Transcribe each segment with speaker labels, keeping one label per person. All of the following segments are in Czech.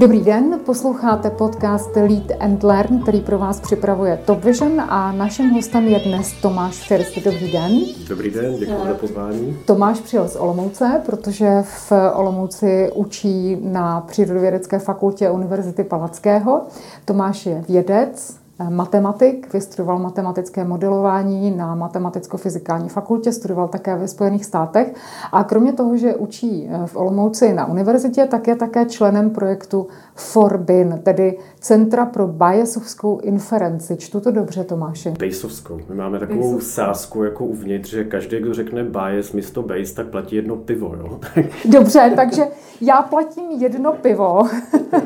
Speaker 1: Dobrý den, posloucháte podcast Lead and Learn, který pro vás připravuje Top Vision a naším hostem je dnes Tomáš First. Dobrý den.
Speaker 2: Dobrý den, děkuji za pozvání.
Speaker 1: Tomáš přijel z Olomouce, protože v Olomouci učí na Přírodovědecké fakultě Univerzity Palackého. Tomáš je vědec, matematik, vystudoval matematické modelování na matematicko-fyzikální fakultě, studoval také ve Spojených státech a kromě toho, že učí v Olomouci na univerzitě, tak je také členem projektu Forbin, tedy Centra pro Bayesovskou inferenci. Čtu to dobře, Tomáši?
Speaker 2: Bayesovskou. My máme takovou Bayesovskou. sásku jako uvnitř, že každý, kdo řekne Bayes místo Bayes, tak platí jedno pivo. Jo?
Speaker 1: Dobře, takže já platím jedno pivo.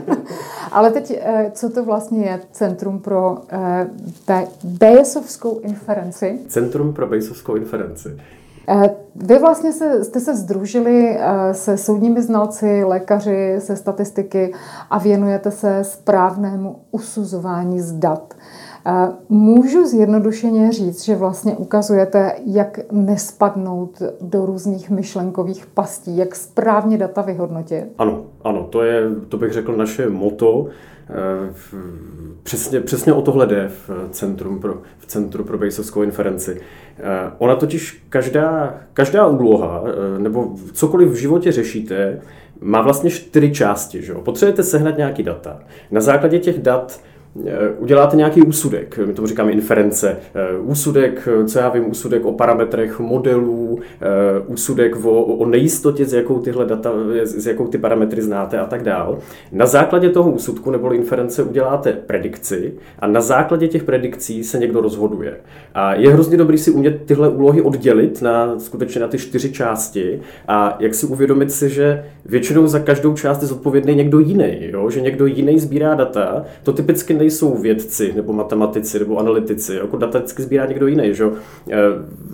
Speaker 1: Ale teď, eh, co to vlastně je Centrum pro uh, Bayesovskou inferenci?
Speaker 2: Centrum pro Bayesovskou inferenci.
Speaker 1: Eh, vy vlastně se, jste se združili se soudními znalci, lékaři, se statistiky a věnujete se správnému usuzování z dat. Můžu zjednodušeně říct, že vlastně ukazujete, jak nespadnout do různých myšlenkových pastí, jak správně data vyhodnotit?
Speaker 2: Ano, ano, to je, to bych řekl, naše moto. Eh, přesně, přesně o tohle jde v, centrum pro, v Centru pro Bayesovskou inferenci. Eh, ona totiž každá, každá úloha, eh, nebo cokoliv v životě řešíte, má vlastně čtyři části. Že? Potřebujete sehnat nějaký data. Na základě těch dat uděláte nějaký úsudek, my tomu říkáme inference, eh, úsudek, co já vím, úsudek o parametrech modelů, eh, úsudek o, o nejistotě, s jakou tyhle data, s jakou ty parametry znáte a tak dál. Na základě toho úsudku nebo inference uděláte predikci a na základě těch predikcí se někdo rozhoduje. A je hrozně dobrý si umět tyhle úlohy oddělit na skutečně na ty čtyři části a jak si uvědomit si, že většinou za každou část je zodpovědný někdo jiný, jo? že někdo jiný sbírá data, to typicky nejsou vědci nebo matematici nebo analytici, jako data vždycky sbírá někdo jiný. Že? Eh,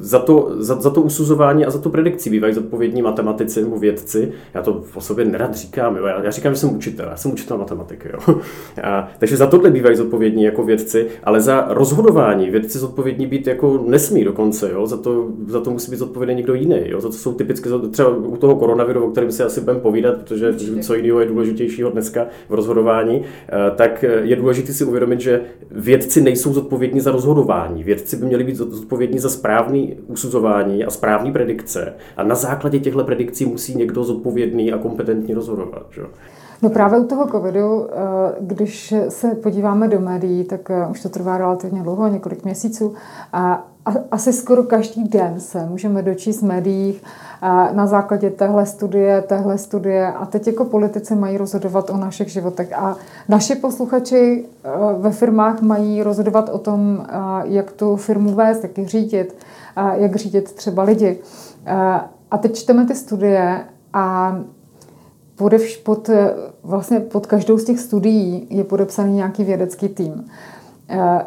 Speaker 2: za, to, za, za to usuzování a za tu predikci bývají zodpovědní matematici nebo vědci. Já to o sobě nerad říkám, jo? Já, já říkám, že jsem učitel, já jsem učitel matematiky. Jo? A, takže za tohle bývají zodpovědní jako vědci, ale za rozhodování vědci zodpovědní být jako nesmí dokonce. Jo? Za, to, za to musí být zodpovědný někdo jiný. Jo? Za to jsou typicky třeba u toho koronaviru, o kterém si asi budeme povídat, protože co jiného je důležitějšího dneska v rozhodování, eh, tak je důležité si uvědomit, že vědci nejsou zodpovědní za rozhodování. Vědci by měli být zodpovědní za správný usuzování a správný predikce. A na základě těchto predikcí musí někdo zodpovědný a kompetentní rozhodovat. Že?
Speaker 1: No právě u toho covidu, eh, když se podíváme do médií, tak eh, už to trvá relativně dlouho, několik měsíců, a asi skoro každý den se můžeme dočíst v médiích na základě téhle studie, téhle studie a teď jako politici mají rozhodovat o našich životech a naši posluchači eh, ve firmách mají rozhodovat o tom, jak tu firmu vést, jak ji řídit, jak řídit třeba lidi. A teď čteme ty studie a pod, pod, vlastně pod každou z těch studií je podepsaný nějaký vědecký tým. Eh,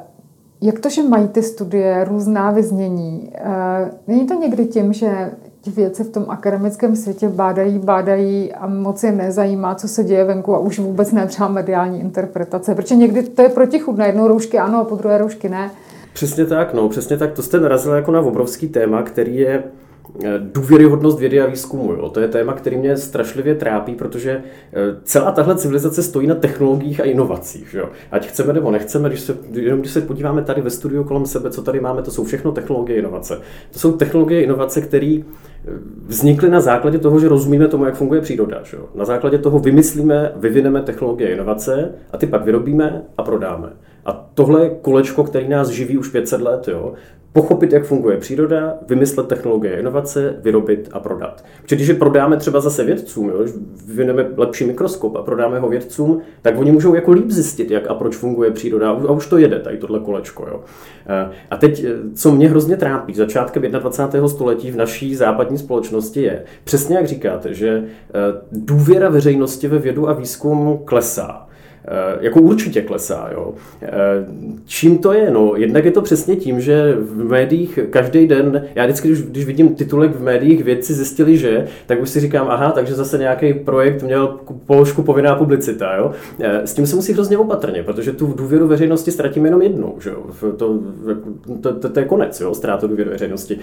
Speaker 1: jak to, že mají ty studie různá vyznění? Eh, není to někdy tím, že ti věci v tom akademickém světě bádají, bádají a moc je nezajímá, co se děje venku a už vůbec ne třeba mediální interpretace, protože někdy to je protichudné, jednou roušky ano a po druhé roušky ne.
Speaker 2: Přesně tak, no, přesně tak. To jste narazil jako na obrovský téma, který je Eh, důvěryhodnost vědy a výzkumu. Jo. To je téma, který mě strašlivě trápí, protože eh, celá tahle civilizace stojí na technologiích a inovacích. Jo. Ať chceme nebo nechceme, když se, jenom když se podíváme tady ve studiu kolem sebe, co tady máme, to jsou všechno technologie inovace. To jsou technologie inovace, které eh, vznikly na základě toho, že rozumíme tomu, jak funguje příroda. Že jo. Na základě toho vymyslíme, vyvineme technologie inovace a ty pak vyrobíme a prodáme. A tohle je kolečko, který nás živí už 500 let. Jo pochopit, jak funguje příroda, vymyslet technologie, inovace, vyrobit a prodat. Protože když je prodáme třeba zase vědcům, jo, vyvineme lepší mikroskop a prodáme ho vědcům, tak oni můžou jako líp zjistit, jak a proč funguje příroda a už to jede, tady tohle kolečko. Jo. A teď, co mě hrozně trápí, začátkem 21. století v naší západní společnosti je, přesně jak říkáte, že eh, důvěra veřejnosti ve vědu a výzkum klesá. Jako určitě klesá. Jo. Čím to je? No, jednak je to přesně tím, že v médiích každý den, já vždycky, když, když vidím titulek v médiích, vědci zjistili, že, tak už si říkám, aha, takže zase nějaký projekt měl položku povinná publicita. Jo. S tím se musí hrozně opatrně, protože tu důvěru veřejnosti ztratíme jenom jednou. Že jo. To, to, to, to, je konec, jo, ztráta důvěry veřejnosti.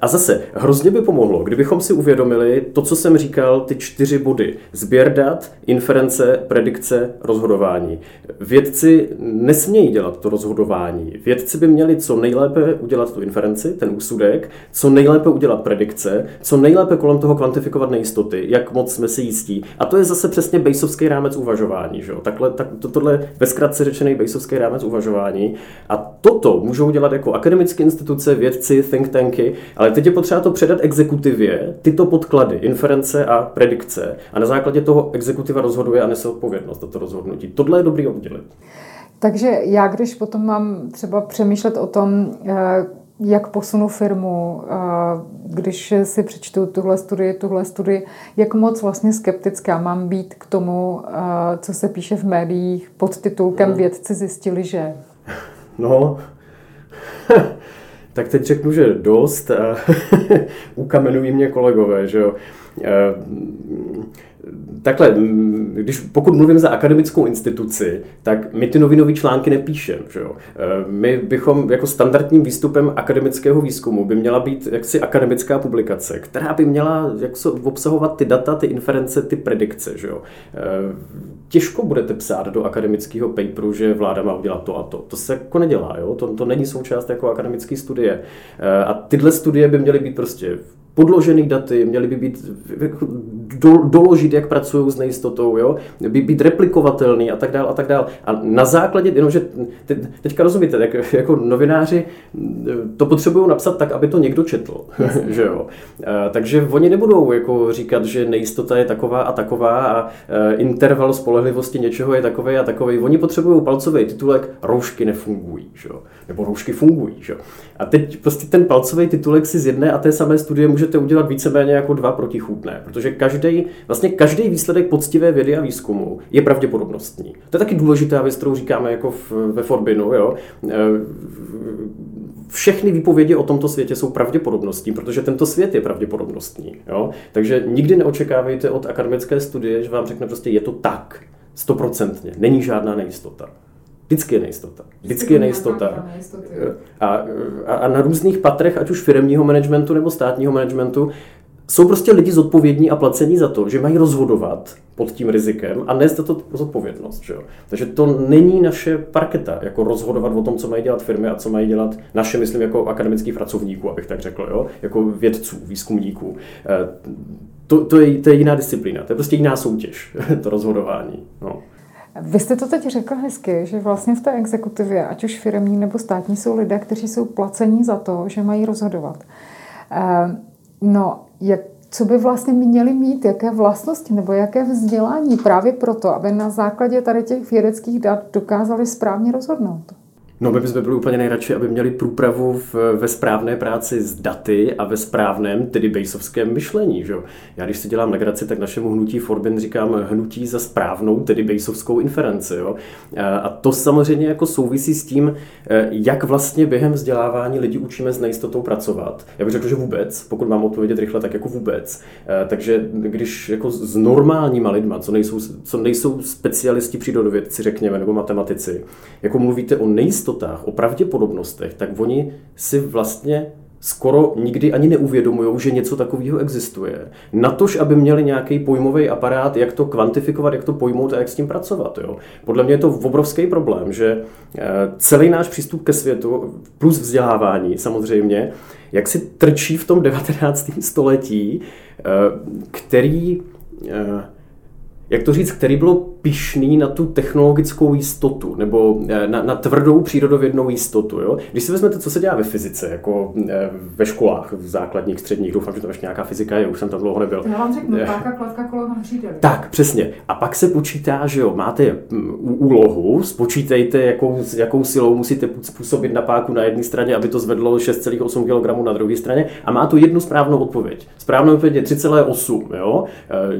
Speaker 2: A zase, hrozně by pomohlo, kdybychom si uvědomili to, co jsem říkal, ty čtyři body. Sběr dat, inference, predikce, rozhodování. Vědci nesmějí dělat to rozhodování. Vědci by měli co nejlépe udělat tu inferenci, ten úsudek, co nejlépe udělat predikce, co nejlépe kolem toho kvantifikovat nejistoty, jak moc jsme si jistí. A to je zase přesně bejsovský rámec uvažování. Že jo? Takhle, tak, to, tohle ve zkratce řečený bejsovský rámec uvažování. A toto můžou dělat jako akademické instituce, vědci, think tanky, ale teď je potřeba to předat exekutivě, tyto podklady, inference a predikce. A na základě toho exekutiva rozhoduje a nese odpovědnost za to rozhodnutí. Tohle je dobrý oddělit.
Speaker 1: Takže já, když potom mám třeba přemýšlet o tom, eh, jak posunu firmu, eh, když si přečtu tuhle studii, tuhle studii, jak moc vlastně skeptická mám být k tomu, eh, co se píše v médiích pod titulkem no. Vědci zjistili, že...
Speaker 2: No, tak teď řeknu, že dost ukamenují mě kolegové, že jo. Takhle, když, pokud mluvím za akademickou instituci, tak my ty novinové články nepíšeme. Že jo? My bychom jako standardním výstupem akademického výzkumu by měla být jaksi akademická publikace, která by měla jak se, obsahovat ty data, ty inference, ty predikce. Že jo? Těžko budete psát do akademického paperu, že vláda má udělat to a to. To se jako nedělá, jo? To, to není součást jako akademické studie. A tyhle studie by měly být prostě podložený daty, měly by být do, doložit, jak pracují s nejistotou, jo? By být replikovatelný a tak dále a tak dále. A na základě, jenomže te, teďka rozumíte, jak, jako novináři to potřebují napsat tak, aby to někdo četl, že jo? A, takže oni nebudou jako říkat, že nejistota je taková a taková a e, interval spolehlivosti něčeho je takový a takový. Oni potřebují palcový titulek roušky nefungují, že jo? Nebo roušky fungují, že jo? A teď prostě ten palcový titulek si z jedné a té samé studie můžete udělat víceméně jako dva protichůdné, protože každý, vlastně každý výsledek poctivé vědy a výzkumu je pravděpodobnostní. To je taky důležitá věc, kterou říkáme jako v, ve Forbinu, jo. E, všechny výpovědi o tomto světě jsou pravděpodobnostní, protože tento svět je pravděpodobnostní. Jo? Takže nikdy neočekávejte od akademické studie, že vám řekne prostě je to tak, stoprocentně, není žádná nejistota. Vždycky je nejistota. Vždycky je nejistota. A, a, a na různých patrech, ať už firmního managementu nebo státního managementu, jsou prostě lidi zodpovědní a placení za to, že mají rozhodovat pod tím rizikem a nést to zodpovědnost. Že jo? Takže to není naše parketa, jako rozhodovat o tom, co mají dělat firmy a co mají dělat naše, myslím, jako akademických pracovníků, abych tak řekl, jo? jako vědců, výzkumníků. Eh, to, to, je, to je jiná disciplína, to je prostě jiná soutěž, to rozhodování. No.
Speaker 1: Vy jste to teď řekl hezky, že vlastně v té exekutivě, ať už firmní nebo státní, jsou lidé, kteří jsou placení za to, že mají rozhodovat. Eh, no, jak, co by vlastně měli mít, jaké vlastnosti nebo jaké vzdělání právě proto, aby na základě tady těch vědeckých dat dokázali správně rozhodnout?
Speaker 2: No my bychom byli úplně nejradši, aby měli průpravu v, ve správné práci s daty a ve správném, tedy bejsovském myšlení. Že? Já když si dělám legraci, tak našemu hnutí Forbin říkám hnutí za správnou, tedy bejsovskou inferenci. Jo? A to samozřejmě jako souvisí s tím, eh, jak vlastně během vzdělávání lidi učíme s nejistotou pracovat. Já bych řekl, že vůbec, pokud mám odpovědět rychle, tak jako vůbec. Eh, takže když jako s normálníma lidma, co nejsou, co nejsou specialisti přírodovědci, řekněme, nebo matematici, jako mluvíte o nejistotě, jistotách, o pravděpodobnostech, tak oni si vlastně skoro nikdy ani neuvědomují, že něco takového existuje. Natož, aby měli nějaký pojmový aparát, jak to kvantifikovat, jak to pojmout a jak s tím pracovat. Jo. Podle mě je to obrovský problém, že eh, celý náš přístup ke světu, plus vzdělávání samozřejmě, jak si trčí v tom 19. století, eh, který eh, jak to říct, který bylo pišný na tu technologickou jistotu, nebo eh, na, na tvrdou přírodovědnou jistotu. Jo? Když si vezmete, co se dělá ve fyzice, jako eh, ve školách, v základních, středních, doufám, že to ještě nějaká fyzika je, už jsem tam dlouho nebyl.
Speaker 1: Já vám řeknu, páka, kladka, kolo
Speaker 2: Tak, přesně. A pak se počítá, že jo, máte mm, úlohu, spočítejte, jakou, jakou silou musíte působit na páku na jedné straně, aby to zvedlo 6,8 kg na druhé straně a má tu jednu správnou odpověď. Správnou odpověď je 3,8 jo,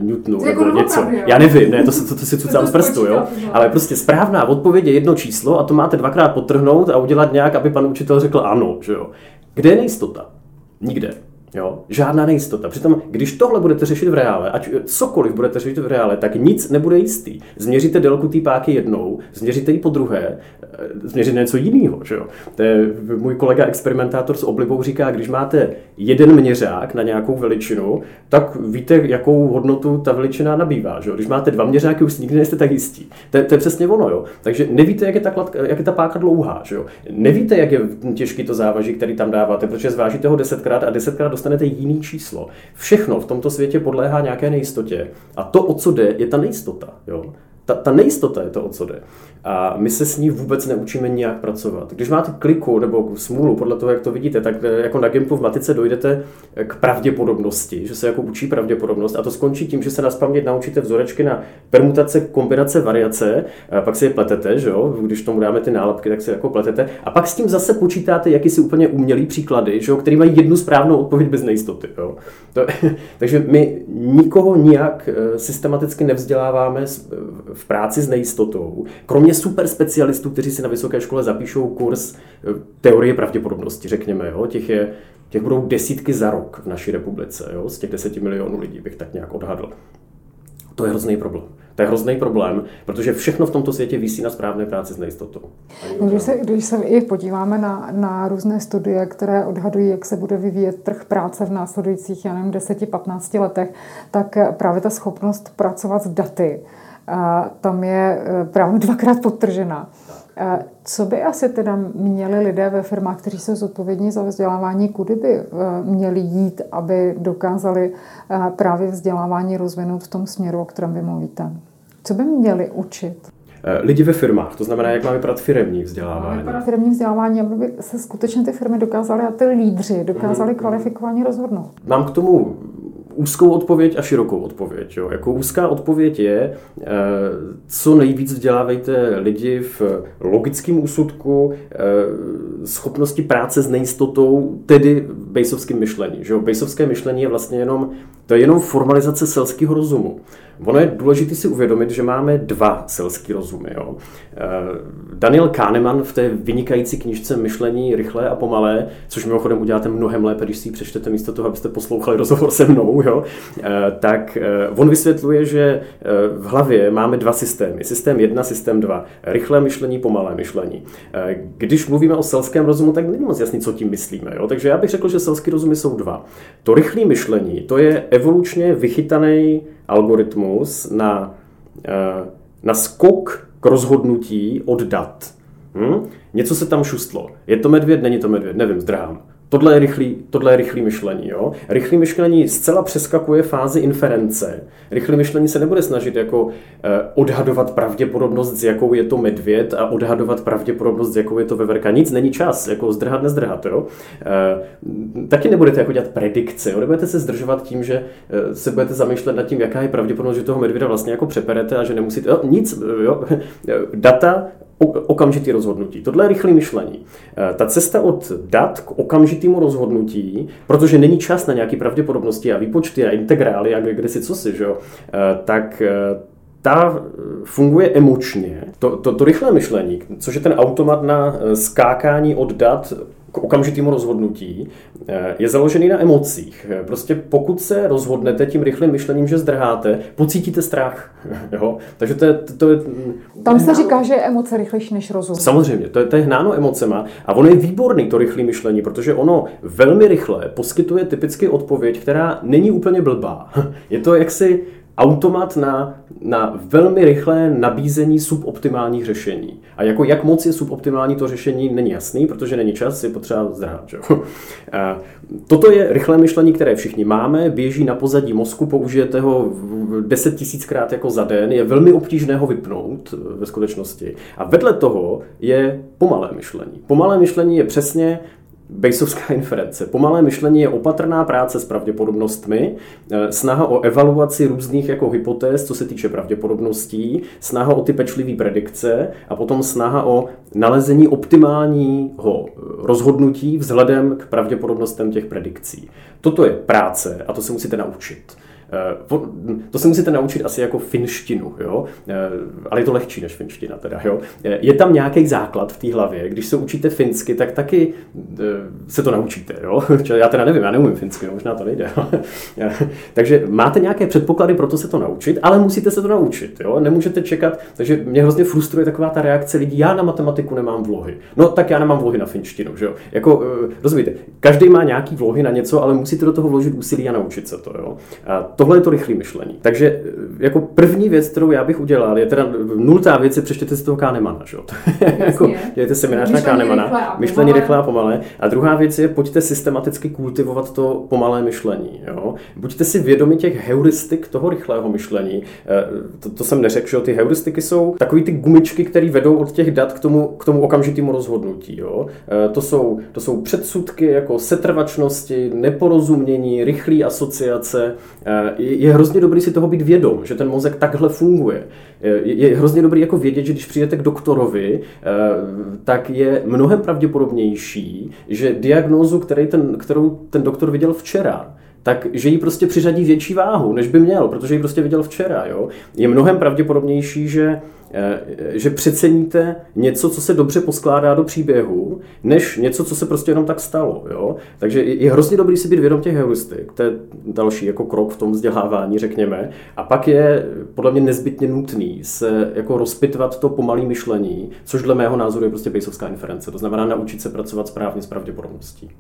Speaker 2: Newtonů nebo něco. Já já nevím, ne, to, to, to si cucám z prstu, jo. Ale prostě správná odpověď je jedno číslo a to máte dvakrát potrhnout a udělat nějak, aby pan učitel řekl ano, že jo. Kde je nejistota? Nikde. Jo? Žádná nejistota. Přitom, když tohle budete řešit v reále, ať cokoliv budete řešit v reále, tak nic nebude jistý. Změříte délku té páky jednou, změříte ji po druhé, eh, změříte něco jiného. Že jo? To je, můj kolega experimentátor s oblibou říká, když máte jeden měřák na nějakou veličinu, tak víte, jakou hodnotu ta veličina nabývá. Že jo? Když máte dva měřáky, už nikdy nejste tak jistí. To, to je přesně ono. Jo? Takže nevíte, jak je ta, kladka, jak je ta páka dlouhá. Že jo? Nevíte, jak je těžký to závaží, který tam dáváte, protože zvážíte ho desetkrát a desetkrát dostanete jiný číslo. Všechno v tomto světě podléhá nějaké nejistotě. A to, o co jde, je ta nejistota. Jo? Ta, ta nejistota je to, o co jde. A my se s ní vůbec neučíme nijak pracovat. Když máte kliku nebo smůlu, podle toho, jak to vidíte, tak eh, jako na Gimpu v matice dojdete k pravděpodobnosti, že se jako učí pravděpodobnost a to skončí tím, že se na spaměť naučíte vzorečky na permutace, kombinace, variace, a pak si je pletete, že jo? když tomu dáme ty nálepky, tak si jako pletete a pak s tím zase počítáte jakýsi úplně umělý příklady, že jo? který mají jednu správnou odpověď bez nejistoty. Jo? To, takže my nikoho nijak eh, systematicky nevzděláváme v práci s nejistotou, kromě super specialistů, kteří si na vysoké škole zapíšou kurz eh, teorie pravděpodobnosti, řekněme. Jo? Těch, je, těch budou desítky za rok v naší republice. Jo? Z těch deseti milionů lidí bych tak nějak odhadl. To je hrozný problém. To je hrozný problém, protože všechno v tomto světě vysí na správné práci s nejistotou.
Speaker 1: No, když, se, když se i podíváme na, na různé studie, které odhadují, jak se bude vyvíjet trh práce v následujících, já nevím, 10-15 letech, tak právě ta schopnost pracovat s daty, tam je e, právě dvakrát podtržená. Co by asi teda měli lidé ve firmách, kteří jsou zodpovědní za vzdělávání, kudy by e, měli jít, aby dokázali právě vzdělávání rozvinout v tom směru, o kterém vy mluvíte? Co by měli učit?
Speaker 2: Lidi ve firmách, to znamená, jak má vypadat firmní vzdělávání.
Speaker 1: Vypadat firmní vzdělávání, aby se skutečně ty firmy dokázaly a ty lídři dokázali mm. kvalifikovaně rozhodnout.
Speaker 2: Mám k tomu úzkou odpověď a širokou odpověď. Jo. Jako úzká odpověď je, eh, co nejvíc vzdělávejte lidi v logickém úsudku, eh, schopnosti práce s nejistotou, tedy bejsovským myšlení. Že jo. Bejsovské myšlení je vlastně jenom, to je jenom formalizace selského rozumu. Ono je důležité si uvědomit, že máme dva selský rozumy. Jo. Eh, Daniel Kahneman v té vynikající knižce Myšlení rychlé a pomalé, což mimochodem uděláte mnohem lépe, když si ji přečtete místo toho, abyste poslouchali rozhovor se mnou, jo, eh, tak eh, on vysvětluje, že v hlavě máme dva systémy. Systém 1, systém 2. Rychlé myšlení, pomalé myšlení. Když mluvíme o selském rozumu, tak není moc jasný, co tím myslíme. Jo? Takže já bych řekl, že selský rozumy jsou dva. To rychlé myšlení, to je evolučně vychytaný algoritmus na, eh, na skok k rozhodnutí od dat. Hm? Něco se tam šustlo. Je to medvěd, není to medvěd, nevím, zdrhám. Tohle je rychlý, tohle je rychlý myšlení. Jo? Rychlý myšlení zcela přeskakuje fázi inference. Rychlý myšlení se nebude snažit jako eh, odhadovat pravděpodobnost, s jakou je to medvěd a odhadovat pravděpodobnost, s jakou je to veverka. Nic není čas, jako zdrhat, nezdrhat. Jo? Eh, taky nebudete jako dělat predikce, jo? nebudete se zdržovat tím, že eh, se budete zamýšlet nad tím, jaká je pravděpodobnost, že toho medvěda vlastně jako přeperete a že nemusíte. Jo, nic, jo? data okamžitý rozhodnutí. Tohle je rychlé myšlení. Eh, ta cesta od dat k okamžitému rozhodnutí, protože není čas na nějaké pravděpodobnosti a výpočty a integrály a kde si co si, že eh, tak eh, ta funguje emočně. To, to, to rychlé myšlení, což je ten automat na skákání od dat k okamžitému rozhodnutí, eh, je založený na emocích. Prostě pokud se rozhodnete tím rychlým myšlením, že zdrháte, pocítíte strach. Jo? Takže to je, to je...
Speaker 1: Tam se říká, že je emoce rychlejší než rozum.
Speaker 2: Samozřejmě, to je, to je hnáno emocema a ono je výborný to rychlé myšlení, protože ono velmi rychle poskytuje typicky odpověď, která není úplně blbá. Je to jaksi automat na, na velmi rychlé nabízení suboptimálních řešení. A jako jak moc je suboptimální to řešení, není jasný, protože není čas, je potřeba zdrhat. Toto je rychlé myšlení, které všichni máme, běží na pozadí mozku, použijete ho 10 tisíckrát jako za den, je velmi obtížné ho vypnout ve skutečnosti. A vedle toho je pomalé myšlení. Pomalé myšlení je přesně Bejsovská inference. Pomalé myšlení je opatrná práce s pravděpodobnostmi, eh, snaha o evaluaci různých jako hypotéz, co se týče pravděpodobností, snaha o ty pečlivé predikce a potom snaha o nalezení optimálního eh, rozhodnutí vzhledem k pravděpodobnostem těch predikcí. Toto je práce a to se musíte naučit. To se musíte naučit asi jako finštinu, jo? ale je to lehčí než finština teda. Jo? Je tam nějaký základ v té hlavě, když se učíte finsky, tak taky se to naučíte. Jo? Já teda nevím, já neumím finsky, no, možná to nejde. Takže máte nějaké předpoklady pro to se to naučit, ale musíte se to naučit. Jo? Nemůžete čekat, takže mě hrozně frustruje taková ta reakce lidí, já na matematiku nemám vlohy. No tak já nemám vlohy na finštinu. Že jo? Jako, rozumíte, každý má nějaký vlohy na něco, ale musíte do toho vložit úsilí a naučit se to. Jo? A tohle je to rychlé myšlení. Takže e, jako první věc, kterou já bych udělal, je teda nultá věc, je přečtěte si toho Kahnemana. Že? jako, dělejte seminář na Kahnemana, myšlení rychlé a pomalé. A druhá věc je, pojďte systematicky kultivovat to pomalé myšlení. Jo? Buďte si vědomi těch heuristik toho rychlého myšlení. E, to, to jsem neřekl, že ty heuristiky jsou takový ty gumičky, které vedou od těch dat k tomu, k tomu okamžitému rozhodnutí. Jo? E, to, jsou, to jsou předsudky jako setrvačnosti, neporozumění, rychlé asociace. Je, hrozně dobrý si toho být vědom, že ten mozek takhle funguje. Je, hrozně dobrý jako vědět, že když přijdete k doktorovi, tak je mnohem pravděpodobnější, že diagnózu, ten, kterou ten doktor viděl včera, tak že jí prostě přiřadí větší váhu, než by měl, protože ji prostě viděl včera. Jo? Je mnohem pravděpodobnější, že, eh, že přeceníte něco, co se dobře poskládá do příběhu, než něco, co se prostě jenom tak stalo. Jo? Takže je hrozně dobrý si být vědom těch heuristik. To je další jako krok v tom vzdělávání, řekněme. A pak je podle mě nezbytně nutný se jako rozpitvat to pomalé myšlení, což dle mého názoru je prostě Bayesovská inference. To znamená naučit se pracovat správně s pravděpodobností.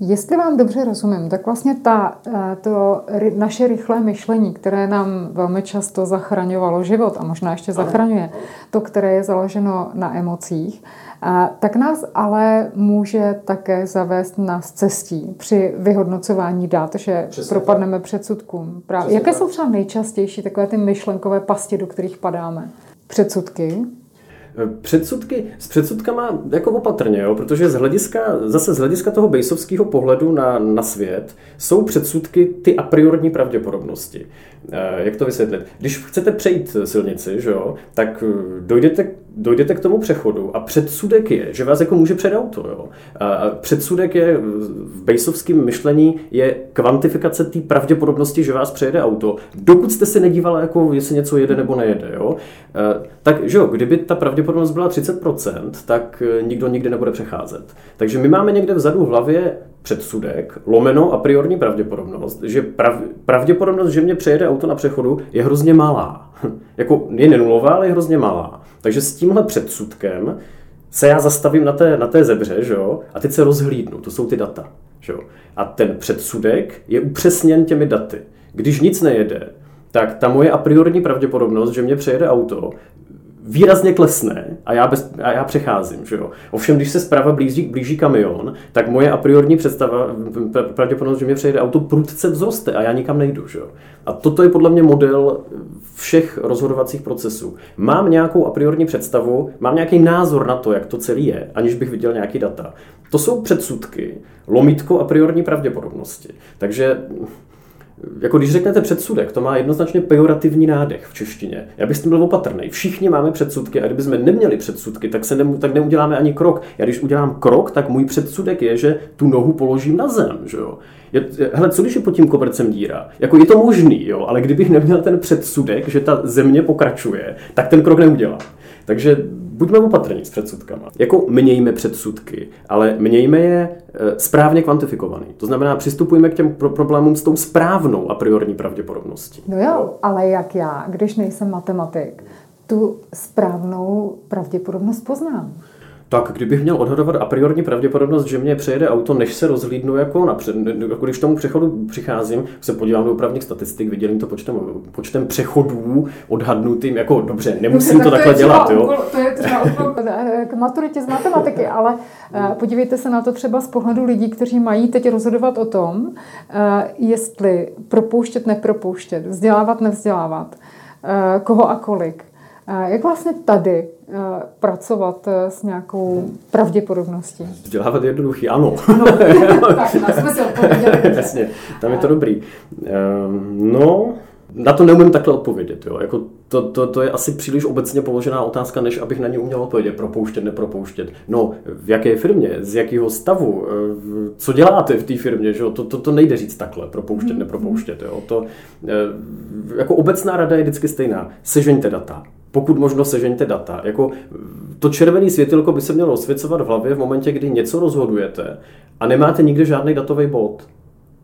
Speaker 1: Jestli vám dobře rozumím, tak vlastně ta, eh, to naše rychlé myšlení, které nám velmi často zachraňovalo život a možná ještě zachraňuje, to, které je založeno na emocích, eh, tak nás ale může také zavést na cestí při vyhodnocování dat, že Přesně propadneme tak. předsudkům. Právě. Jaké tak. jsou třeba nejčastější takové ty myšlenkové pasti, do kterých padáme? Předsudky?
Speaker 2: Předsudky, s předsudkama jako opatrně, jo, protože z hlediska, zase z hlediska toho bejsovského pohledu na, na svět jsou předsudky ty a priorní pravděpodobnosti. Eh, jak to vysvětlit? Když chcete přejít silnici, že jo, tak eh, dojdete, dojdete k tomu přechodu a předsudek je, že vás jako může před auto. Jo. A předsudek je v bejsovském myšlení je kvantifikace té pravděpodobnosti, že vás přejede auto, dokud jste se nedívali, jako jestli něco jede nebo nejede. Jo. Eh, tak, že jo, kdyby ta pravděpodobnost byla 30%, tak nikdo nikdy nebude přecházet. Takže my máme někde vzadu v hlavě předsudek, lomeno a priorní pravděpodobnost, že prav, pravděpodobnost, že mě přejede auto na přechodu, je hrozně malá. jako je nenulová, ale je hrozně malá. Takže s tímhle předsudkem se já zastavím na té, na té zebře, že jo, a teď se rozhlídnu, to jsou ty data. Že jo. A ten předsudek je upřesněn těmi daty. Když nic nejede, tak ta moje a priorní pravděpodobnost, že mě přejede auto, výrazně klesne a já, bez, a já přecházím. Že jo? Ovšem, když se zprava blíží, blíží kamion, tak moje a priorní představa, pravděpodobnost, že mě přejede auto, prudce vzroste a já nikam nejdu. Že jo? A toto je podle mě model všech rozhodovacích procesů. Mám nějakou a priorní představu, mám nějaký názor na to, jak to celé je, aniž bych viděl nějaký data. To jsou předsudky, lomítko a priorní pravděpodobnosti. Takže jako když řeknete předsudek, to má jednoznačně pejorativní nádech v češtině. Já bych s tím byl opatrný. Všichni máme předsudky a kdybychom neměli předsudky, tak, se ne, tak neuděláme ani krok. Já když udělám krok, tak můj předsudek je, že tu nohu položím na zem. Že jo? Je, hele, co když je pod tím kobercem díra? Jako je to možný, jo, ale kdybych neměl ten předsudek, že ta země pokračuje, tak ten krok neudělám. Takže buďme opatrní s předsudkama. Jako mějme předsudky, ale mějme je eh, správně kvantifikovaný. To znamená, přistupujme k těm problémům s tou správnou a priorní pravděpodobností.
Speaker 1: No jo, ale jak já, když nejsem matematik, tu správnou pravděpodobnost poznám.
Speaker 2: Tak kdybych měl odhadovat a priorní pravděpodobnost, že mě přejede auto, než se rozhlídnu jako napřed, jako když tomu přechodu přicházím, se podívám do opravních statistik, vydělím to počtem, počtem přechodů odhadnutým, jako dobře, nemusím dobře, to, to takhle dělat.
Speaker 1: jo? to je třeba k maturitě z matematiky, ale uh, podívejte se na to třeba z pohledu lidí, kteří mají teď rozhodovat o tom, uh, jestli propouštět, nepropouštět, vzdělávat, nevzdělávat, uh, koho a kolik. Jak vlastně tady Eh, pracovat eh, s nějakou pravděpodobností?
Speaker 2: Vzdělávat je jednoduchý, ano.
Speaker 1: ano. tak, jsme si
Speaker 2: Jasně, tam je to dobrý. Ehm, no, na to neumím takhle odpovědět. Jo. Jako to, to, to, je asi příliš obecně položená otázka, než abych na ní uměl odpovědět. Propouštět, nepropouštět. No, v jaké firmě, z jakého stavu, eh, co děláte v té firmě, že jo? To, to, to nejde říct takhle, propouštět, hmm. nepropouštět. Jo. To, jako obecná rada je vždycky stejná. Sežeňte data. Pokud možno sežeňte data. Jako to červené světilko by se mělo osvěcovat v hlavě v momentě, kdy něco rozhodujete a nemáte nikde žádný datový bod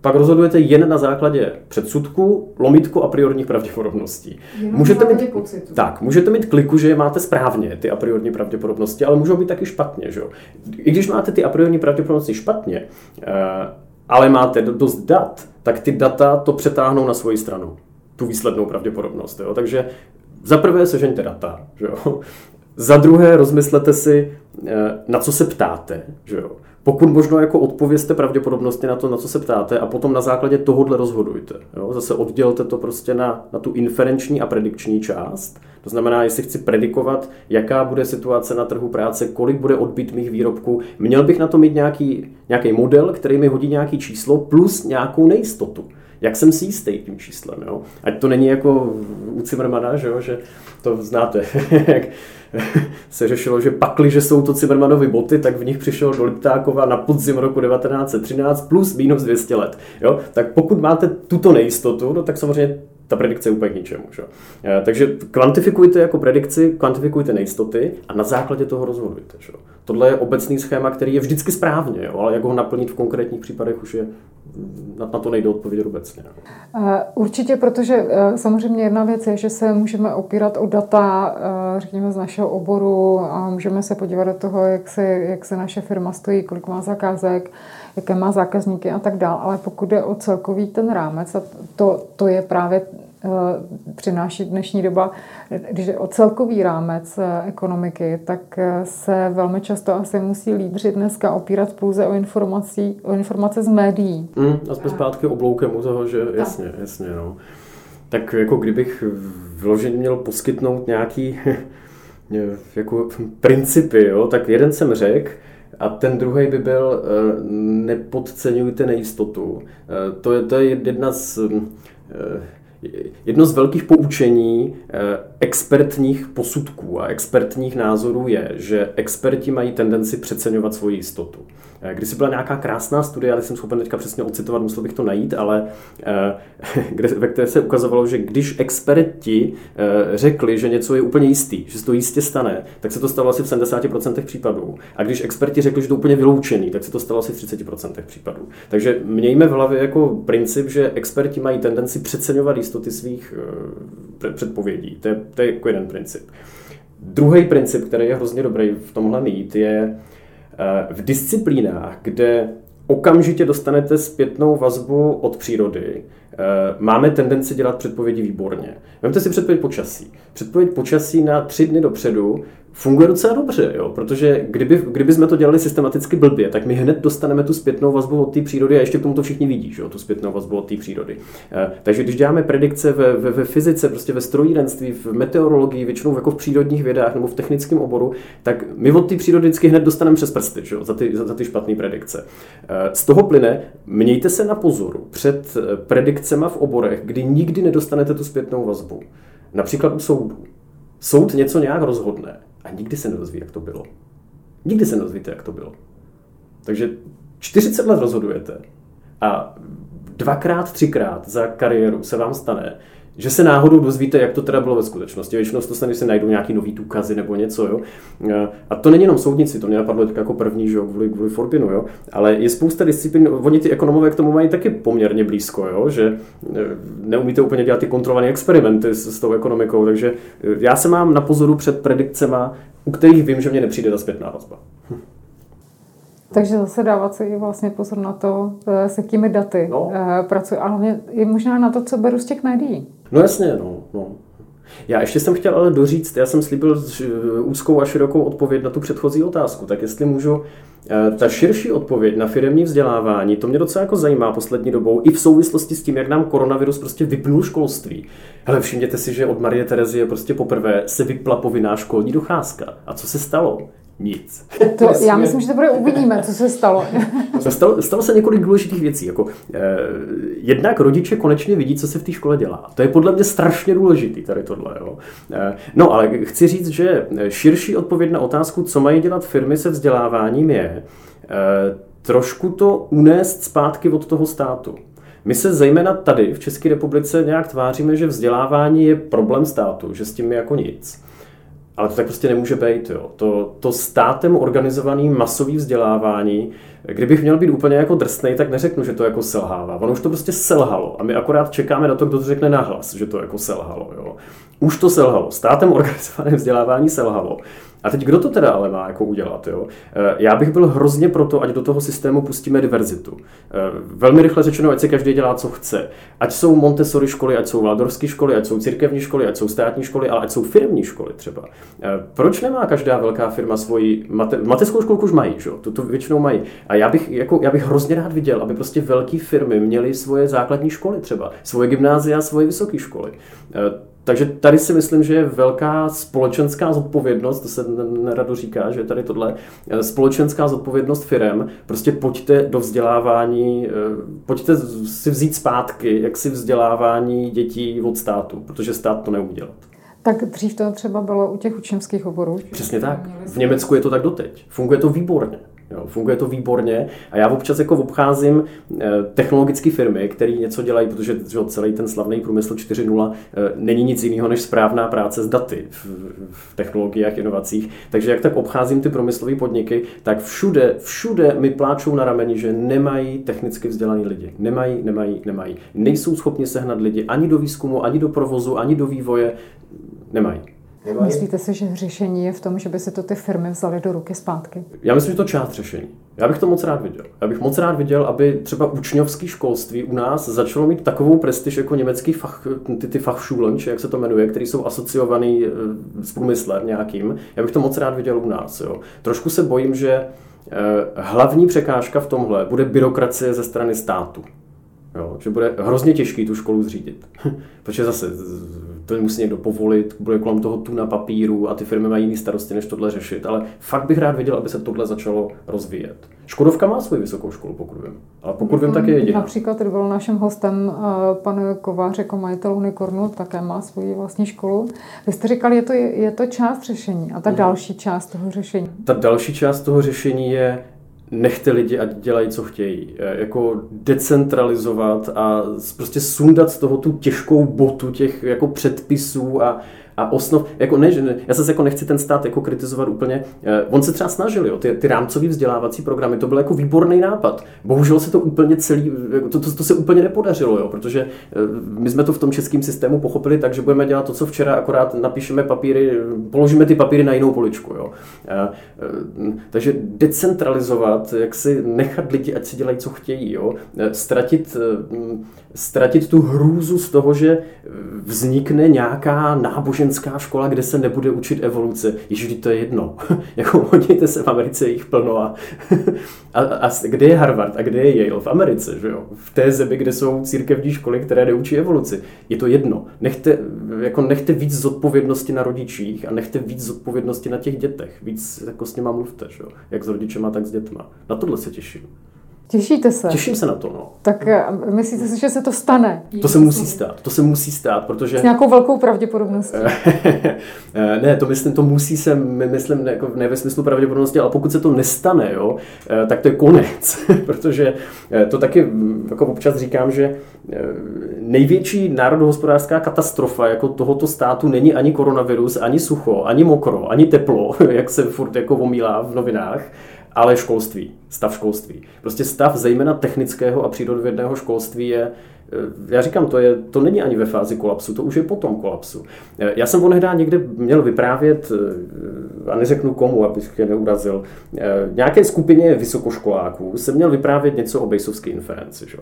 Speaker 2: pak rozhodujete jen na základě předsudku, lomitku a priorních pravděpodobností.
Speaker 1: Jenom můžete mít, pocitu.
Speaker 2: tak, můžete mít kliku, že je máte správně, ty a priorní pravděpodobnosti, ale můžou být taky špatně. Že? I když máte ty a priorní pravděpodobnosti špatně, eh, ale máte dost dat, tak ty data to přetáhnou na svoji stranu, tu výslednou pravděpodobnost. Jo? Takže za prvé sežeňte data. Že jo? Za druhé rozmyslete si, eh, na co se ptáte. Že jo? pokud možno jako odpověste pravděpodobnosti na to, na co se ptáte a potom na základě tohohle rozhodujte. Jo? Zase oddělte to prostě na, na tu inferenční a predikční část. To znamená, jestli chci predikovat, jaká bude situace na trhu práce, kolik bude odbyt mých výrobků, měl bych na to mít nějaký, nějaký model, který mi hodí nějaký číslo plus nějakou nejistotu. Jak jsem si jistý tím číslem, jo? Ať to není jako u Zimmermana, že, jo? že to znáte, jak se řešilo, že pakli, že jsou to Zimmermanovy boty, tak v nich přišel do Liptákova na podzim roku 1913 plus minus 200 let. Jo? Tak pokud máte tuto nejistotu, no tak samozřejmě ta predikce je úplně k ničemu. Že? Eh, takže kvantifikujte jako predikci, kvantifikujte nejistoty a na základě toho rozhodujte. Že? Tohle je obecný schéma, který je vždycky správně, jo? ale jak ho naplnit v konkrétních případech už je na, to nejde odpovědět obecně.
Speaker 1: Eh, určitě, protože eh, samozřejmě jedna věc je, že se můžeme opírat o data, řekněme, z našeho oboru a můžeme se podívat do toho, jak se, jak se naše firma stojí, kolik má zakázek, jaké má zákazníky a tak dále. Ale pokud jde o celkový ten rámec, a to, to je právě eh, přináší dnešní doba, když je o celkový rámec eh, ekonomiky, tak eh, se velmi často asi musí lídři dneska opírat pouze o, informací, o informace z médií.
Speaker 2: Mm, a jsme zpátky obloukem u toho, že jasně, tak. jasně, no. Tak jako kdybych vloženě měl poskytnout nějaký jako principy, jo, tak jeden jsem řekl, a ten druhý by byl, eh, nepodceňujte nejistotu. Eh, to je, to je jedna z, eh, jedno z velkých poučení expertních posudků a expertních názorů je, že experti mají tendenci přeceňovat svoji jistotu. Eh, Když si byla nějaká krásná studie, ale jsem schopen teďka přesně ocitovat, musel bych to najít, ale eh, kde, ve které se ukazovalo, že když experti eh, řekli, že něco je úplně jistý, že se to jistě stane, tak se to stalo asi v 70% případů. A když experti řekli, že to je úplně vyloučený, tak se to stalo asi v 30% případů. Takže mějme v hlavě jako princip, že experti mají tendenci přeceňovat jistoty svých předpovědí. To je, to je jako jeden princip. Druhý princip, který je hrozně dobrý v tomhle mít, je v disciplínách, kde okamžitě dostanete zpětnou vazbu od přírody, eh, máme tendenci dělat předpovědi výborně. Vemte si předpověď počasí. Předpověď počasí na tři dny dopředu funguje docela dobře, jo? protože kdyby, kdyby jsme to dělali systematicky blbě, tak my hned dostaneme tu zpětnou vazbu od té přírody a ještě k tomu to všichni vidí, že? tu zpětnou vazbu od té přírody. E, takže když děláme predikce ve, ve, ve fyzice, prostě ve strojírenství, v meteorologii, většinou jako v přírodních vědách nebo v technickém oboru, tak my od té přírody vždycky hned dostaneme přes prsty že? Za, ty, za, za ty špatné predikce. E, z toho plyne, mějte se na pozoru před eh, predikcemi v oborech, kdy nikdy nedostanete tu zpětnou vazbu. Například u soudů. Soud něco nějak rozhodne a nikdy se nedozví, jak to bylo. Nikdy se nedozvíte, jak to bylo. Takže 40 let rozhodujete a dvakrát, třikrát za kariéru se vám stane, že se náhodou dozvíte, jak to teda bylo ve skutečnosti. Většinou to že se najdou nějaký nový důkazy nebo něco. Jo? A to není jenom soudnici, to mě napadlo jako první, že jo, kvůli, kvůli Forbinu, jo? ale je spousta disciplín, oni ty ekonomové k tomu mají taky poměrně blízko, jo? že e, neumíte úplně dělat ty kontrolované experimenty s, s tou ekonomikou, takže e, já se mám na pozoru před predikcema, u kterých vím, že mě nepřijde ta zpětná vazba.
Speaker 1: Takže zase dávat si vlastně pozor na to, eh, s jakými daty no. Eh, pracuji, ale hlavně i možná na to, co beru z těch médií.
Speaker 2: No jasně, no. no. Já ještě jsem chtěl ale doříct, já jsem slíbil úzkou a širokou odpověď na tu předchozí otázku, tak jestli můžu eh, ta širší odpověď na firmní vzdělávání, to mě docela jako zajímá poslední dobou, i v souvislosti s tím, jak nám koronavirus prostě vypnul školství. Ale všimněte si, že od Marie Terezie prostě poprvé se vypla povinná školní docházka. A co se stalo? Nic.
Speaker 1: To, já myslím, že to bude uvidíme, co se stalo.
Speaker 2: stalo, stalo se několik důležitých věcí. Jako, eh, jednak rodiče konečně vidí, co se v té škole dělá. To je podle mě strašně důležitý tady tohle. Jo. Eh, no ale chci říct, že širší odpověď na otázku, co mají dělat firmy se vzděláváním je eh, trošku to unést zpátky od toho státu. My se zejména tady v České republice nějak tváříme, že vzdělávání je problém státu, že s tím je jako nic. Ale to tak prostě nemůže být. Jo. To, to státem organizovaný masový vzdělávání, kdybych měl být úplně jako drsnej, tak neřeknu, že to jako selhává. Ono už to prostě selhalo a my akorát čekáme na to, kdo to řekne nahlas, že to jako selhalo. Jo. Už to selhalo. Státem organizované vzdělávání selhalo. A teď kdo to teda ale má jako udělat? Jo? Eh, já bych byl hrozně proto, ať do toho systému pustíme diverzitu. Eh, velmi rychle řečeno, ať si každý dělá, co chce. Ať jsou Montessori školy, ať jsou Waldorfské školy, ať jsou církevní školy, ať jsou státní školy, ale ať jsou firmní školy třeba. Eh, proč nemá každá velká firma svoji mate, mateřskou školku už mají, že? To, to většinou mají. A já bych, jako, já bych hrozně rád viděl, aby prostě velké firmy měly svoje základní školy třeba, svoje gymnázia, svoje vysoké školy. Takže tady si myslím, že je velká společenská zodpovědnost, to se nerado říká, že tady tohle, eh, společenská zodpovědnost firem, prostě pojďte do vzdělávání, eh, pojďte si vzít zpátky, jak si vzdělávání dětí od státu, protože stát to neudělat.
Speaker 1: Tak dřív to třeba bylo u těch učňovských oborů.
Speaker 2: Přesně tak. V Německu je to tak doteď. Funguje to výborně. Jo, funguje to výborně a já občas jako obcházím eh, technologické firmy, které něco dělají, protože že celý ten slavný průmysl 4.0 eh, není nic jiného než správná práce s daty v, v technologiích, inovacích. Takže jak tak obcházím ty průmyslové podniky, tak všude, všude mi pláčou na rameni, že nemají technicky vzdělaný lidi. Nemají, nemají, nemají. Nejsou schopni sehnat lidi ani do výzkumu, ani do provozu, ani do vývoje. Nemají.
Speaker 1: Myslíte si, že řešení je v tom, že by se to ty firmy vzaly do ruky zpátky?
Speaker 2: Já myslím, že to část řešení. Já bych to moc rád viděl. Já bych moc rád viděl, aby třeba učňovské školství u nás začalo mít takovou prestiž jako německý fach, ty, ty Fachschulen, či jak se to jmenuje, který jsou asociovaný eh, s průmyslem nějakým. Já bych to moc rád viděl u nás. Jo. Trošku se bojím, že eh, hlavní překážka v tomhle bude byrokracie ze strany státu. Jo, že bude hrozně těžký tu školu zřídit. Protože zase to musí někdo povolit, bude kolem toho tu na papíru a ty firmy mají jiné starosti, než tohle řešit. Ale fakt bych rád viděl, aby se tohle začalo rozvíjet. Škodovka má svoji vysokou školu, pokud vím. Ale pokud vím, tak je jediná.
Speaker 1: Například, když byl naším hostem eh, pan Kovář jako majitel Unicornu, také má svoji vlastní školu. Vy jste říkali, je to, je to část řešení. A ta hmm. další část toho řešení?
Speaker 2: Ta další část toho řešení je nechte lidi, ať dělají, co chtějí. E, jako decentralizovat a prostě sundat z toho tu těžkou botu těch jako předpisů a, a osnov, jako ne, já se jako nechci ten stát jako kritizovat úplně, eh, on se třeba snažil, jo, ty, ty rámcový vzdělávací programy, to byl jako výborný nápad. Bohužel se to úplně celý, to, to, to se úplně nepodařilo, jo, protože eh, my jsme to v tom českém systému pochopili tak, že budeme dělat to, co včera, akorát napíšeme papíry, položíme ty papíry na jinou poličku, jo. Eh, takže decentralizovat, jak si nechat lidi, ať si dělají, co chtějí, jo, ztratit, ztratit tu hrůzu z toho, že vznikne nějaká náboženská náboženská škola, kde se nebude učit evoluce. Ježiš, to je jedno. jako podívejte se, v Americe jich plno a, a, a, kde je Harvard a kde je Yale? V Americe, že jo? V té zemi, kde jsou církevní školy, které neučí evoluci. Je to jedno. Nechte, jako nechte víc zodpovědnosti na rodičích a nechte víc zodpovědnosti na těch dětech. Víc jako s nima mluvte, že jo? Jak s rodičema, tak s dětma. Na tohle se těším.
Speaker 1: Těšíte se?
Speaker 2: Těším se na to, no.
Speaker 1: Tak eh, myslíte si, že se to stane?
Speaker 2: To se musí stát, to se musí stát, protože...
Speaker 1: S nějakou velkou pravděpodobností.
Speaker 2: Eh, ne, to myslím, to musí se, myslím, ne, jako ne ve smyslu pravděpodobnosti, ale pokud se to nestane, jo, eh, tak to je konec, protože to taky mm, jako občas říkám, že největší národohospodářská katastrofa jako tohoto státu není ani koronavirus, ani sucho, ani mokro, ani teplo, jak se furt jako omílá v novinách, ale školství, stav školství. Prostě stav zejména technického a přírodovědného školství je, eh, já říkám, to, je, to není ani ve fázi kolapsu, to už je potom kolapsu. Eh, já jsem onehdá někde měl vyprávět, eh, a neřeknu komu, abych je neurazil, nějaké skupině vysokoškoláků jsem měl vyprávět něco o bejsovské inferenci. Že?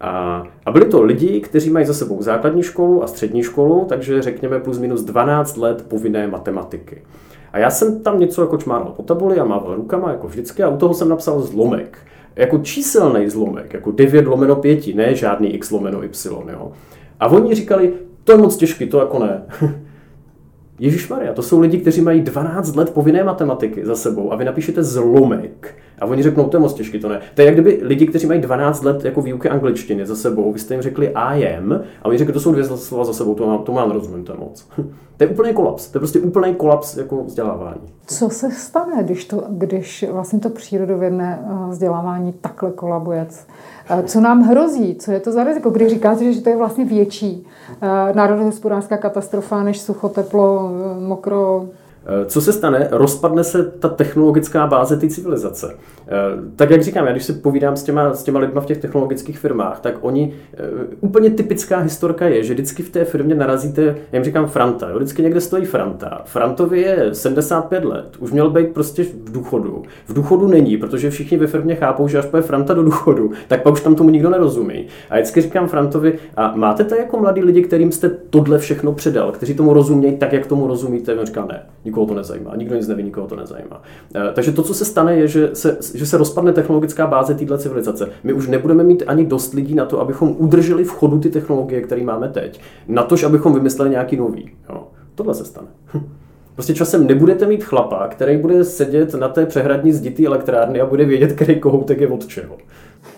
Speaker 2: A, a byli to lidi, kteří mají za sebou základní školu a střední školu, takže řekněme plus minus 12 let povinné matematiky. A já jsem tam něco jako čmárnul po tabuli a mával rukama, jako vždycky, a u toho jsem napsal zlomek. Jako číselný zlomek, jako 9 lomeno 5, ne žádný x lomeno y. Jo. A oni říkali, to je moc těžký, to jako ne. Ježíš Maria, to jsou lidi, kteří mají 12 let povinné matematiky za sebou a vy napíšete zlomek a oni řeknou, to je moc těžký, to ne. To je jak kdyby lidi, kteří mají 12 let jako výuky angličtiny za sebou, vy jste jim řekli I am a oni řekli, to jsou dvě slova za sebou, to mám, to mám rozumím, to je moc. to je úplný kolaps, to je prostě úplný kolaps jako vzdělávání.
Speaker 1: Co se stane, když, to, když vlastně to přírodovědné eh, vzdělávání takhle kolabuje? Eh, co nám hrozí? Co je to za riziko? Když říkáte, že to je vlastně větší eh, národohospodářská katastrofa než sucho, teplo, mokro,
Speaker 2: co se stane? Rozpadne se ta technologická báze té civilizace. Eh, tak jak říkám, já když se povídám s těma, s těma lidma v těch technologických firmách, tak oni, eh, úplně typická historka je, že vždycky v té firmě narazíte, já jim říkám Franta, jo, vždycky někde stojí Franta. Frantovi je 75 let, už měl být prostě v důchodu. V důchodu není, protože všichni ve firmě chápou, že až půjde Franta do důchodu, tak pak už tam tomu nikdo nerozumí. A vždycky říkám Frantovi, a máte to jako mladí lidi, kterým jste tohle všechno předal, kteří tomu rozumějí tak, jak tomu rozumíte? On říká ne nikoho to nezajímá, nikdo nic neví, nikoho to nezajímá. Eh, takže to, co se stane, je, že se, že se rozpadne technologická báze této civilizace. My už nebudeme mít ani dost lidí na to, abychom udrželi v chodu ty technologie, které máme teď, na to, abychom vymysleli nějaký nový. Jo. Tohle se stane. Prostě časem nebudete mít chlapa, který bude sedět na té přehradní zditý elektrárny a bude vědět, který kohoutek je od čeho.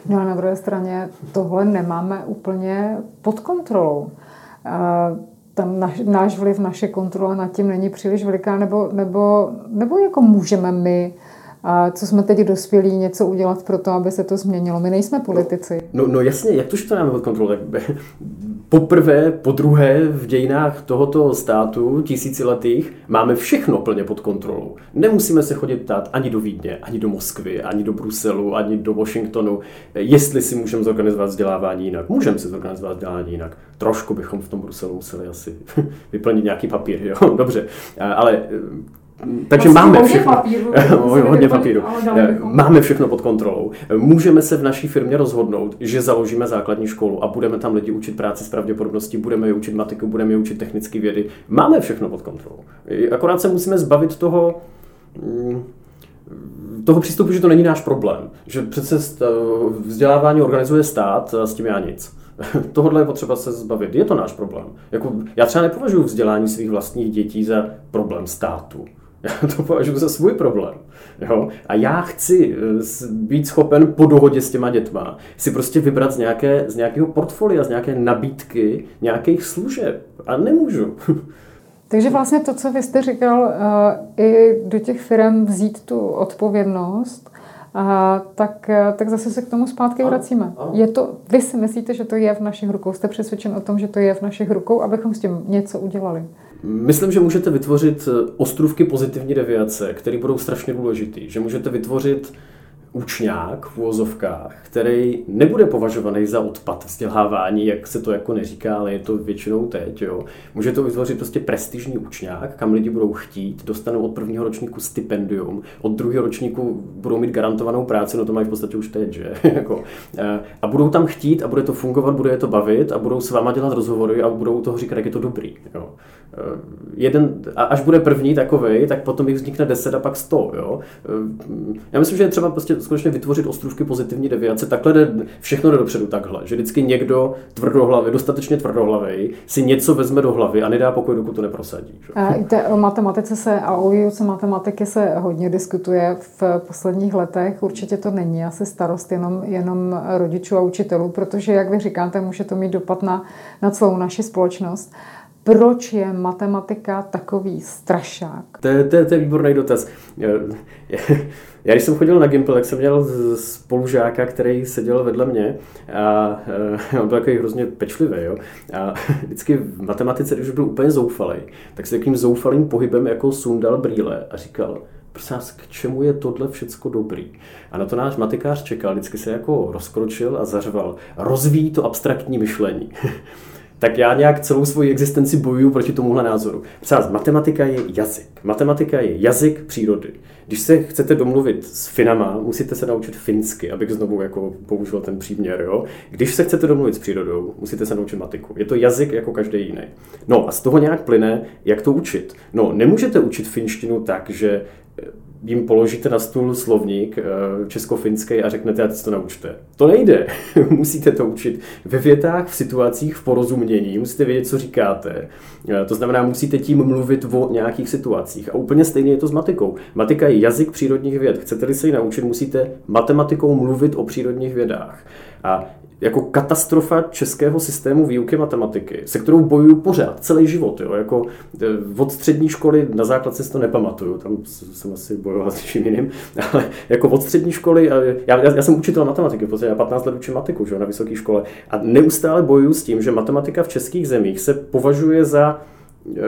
Speaker 1: No a na druhé straně tohle nemáme úplně pod kontrolou tam naš, náš vliv, naše kontrola nad tím není příliš veliká, nebo, nebo, nebo jako můžeme my a co jsme teď dospělí, něco udělat pro to, aby se to změnilo. My nejsme politici.
Speaker 2: No, no jasně, jak to, že to máme pod kontrolou? Poprvé, po druhé v dějinách tohoto státu, tisíciletých, máme všechno plně pod kontrolou. Nemusíme se chodit ptát ani do Vídně, ani do Moskvy, ani do Bruselu, ani do Washingtonu, jestli si můžeme zorganizovat vzdělávání jinak. Můžeme si zorganizovat vzdělávání jinak. Trošku bychom v tom Bruselu museli asi vyplnit nějaký papír, jo, dobře. Ale takže máme všechno. Papíru, hodně papíru. Máme všechno pod kontrolou. Můžeme se v naší firmě rozhodnout, že založíme základní školu a budeme tam lidi učit práci s pravděpodobností, budeme je učit matiku, budeme je učit technické vědy. Máme všechno pod kontrolou. Akorát se musíme zbavit toho, mm, toho přístupu, že to není náš problém. Že přece vzdělávání organizuje stát a s tím já nic. Tohle je potřeba se zbavit. Je to náš problém. Jako, já třeba nepovažuji vzdělání svých vlastních dětí za problém státu. Já to považuji za svůj problém. Jo? A já chci eh, být schopen po dohodě s těma dětma si prostě vybrat z, nějaké, z nějakého portfolia, z nějaké nabídky nějakých služeb. A nemůžu.
Speaker 1: Takže vlastně to, co vy jste říkal, eh, i do těch firm vzít tu odpovědnost, tak, eh, tak zase se k tomu zpátky vracíme. Je to, vy si myslíte, že to je v našich rukou? Jste přesvědčen o tom, že to je v našich rukou, abychom s tím něco udělali?
Speaker 2: Myslím, že můžete vytvořit eh, ostrůvky pozitivní deviace, které budou strašně důležité. Že můžete vytvořit učňák v úvozovkách, který nebude považovaný za odpad vzdělávání, jak se to jako neříká, ale je to většinou teď. Jo. Může to vytvořit prostě prestižní učňák, kam lidi budou chtít, dostanou od prvního ročníku stipendium, od druhého ročníku budou mít garantovanou práci, no to mají v podstatě už teď, že? Jako, eh, a budou tam chtít a bude to fungovat, bude je to bavit a budou s váma dělat rozhovory a budou toho říkat, jak je to dobrý. Jo. Eh, jeden, a až bude první takový, tak potom jich vznikne 10 a pak 100. Jo. Eh, já myslím, že je třeba prostě skutečně vytvořit ostrůvky pozitivní deviace. Takhle jde, všechno jde dopředu takhle, že vždycky někdo tvrdohlavý, dostatečně tvrdohlavý, si něco vezme do hlavy a nedá pokoj, dokud to neprosadí. Že?
Speaker 1: A o matematice se a o výuce matematiky se hodně diskutuje v posledních letech. Určitě to není asi starost jenom, jenom rodičů a učitelů, protože, jak vy říkáte, může to mít dopad na, na celou naši společnost proč je matematika takový strašák?
Speaker 2: To je, to je, to je výborný dotaz. Já když jsem chodil na Gimple, tak jsem měl spolužáka, který seděl vedle mě a uh, on byl takový hrozně pečlivý. Jo? A vždycky v matematice, když byl úplně zoufalý, tak se takým zoufalým pohybem jako sundal brýle a říkal, prosím k čemu je tohle všecko dobrý? A na to náš matikář čekal, vždycky se jako rozkročil a zařval, rozvíjí to abstraktní myšlení. tak já nějak celou svoji existenci bojuju proti tomuhle názoru. Přáz, matematika je jazyk. Matematika je jazyk přírody. Když se chcete domluvit s Finama, musíte se naučit finsky, abych znovu jako použil ten příměr. Jo? Když se chcete domluvit s přírodou, musíte se naučit matiku. Je to jazyk jako každý jiný. No a z toho nějak plyne, jak to učit. No, nemůžete učit finštinu tak, že jim položíte na stůl slovník česko-finský a řeknete, a to naučte. To nejde. musíte to učit ve větách, v situacích, v porozumění, musíte vědět, co říkáte. To znamená, musíte tím mluvit o nějakých situacích. A úplně stejně je to s matikou. Matika je jazyk přírodních věd. Chcete-li se ji naučit, musíte matematikou mluvit o přírodních vědách. A jako katastrofa českého systému výuky matematiky, se kterou bojuju pořád, celý život. Jo? Jako eh, od střední školy na základce si to nepamatuju, tam jsem asi bojoval s čím jiným, ale jako od střední školy, já, já, já jsem učitel matematiky, protože já 15 let učím matiku že, na vysoké škole a neustále bojuju s tím, že matematika v českých zemích se považuje za eh,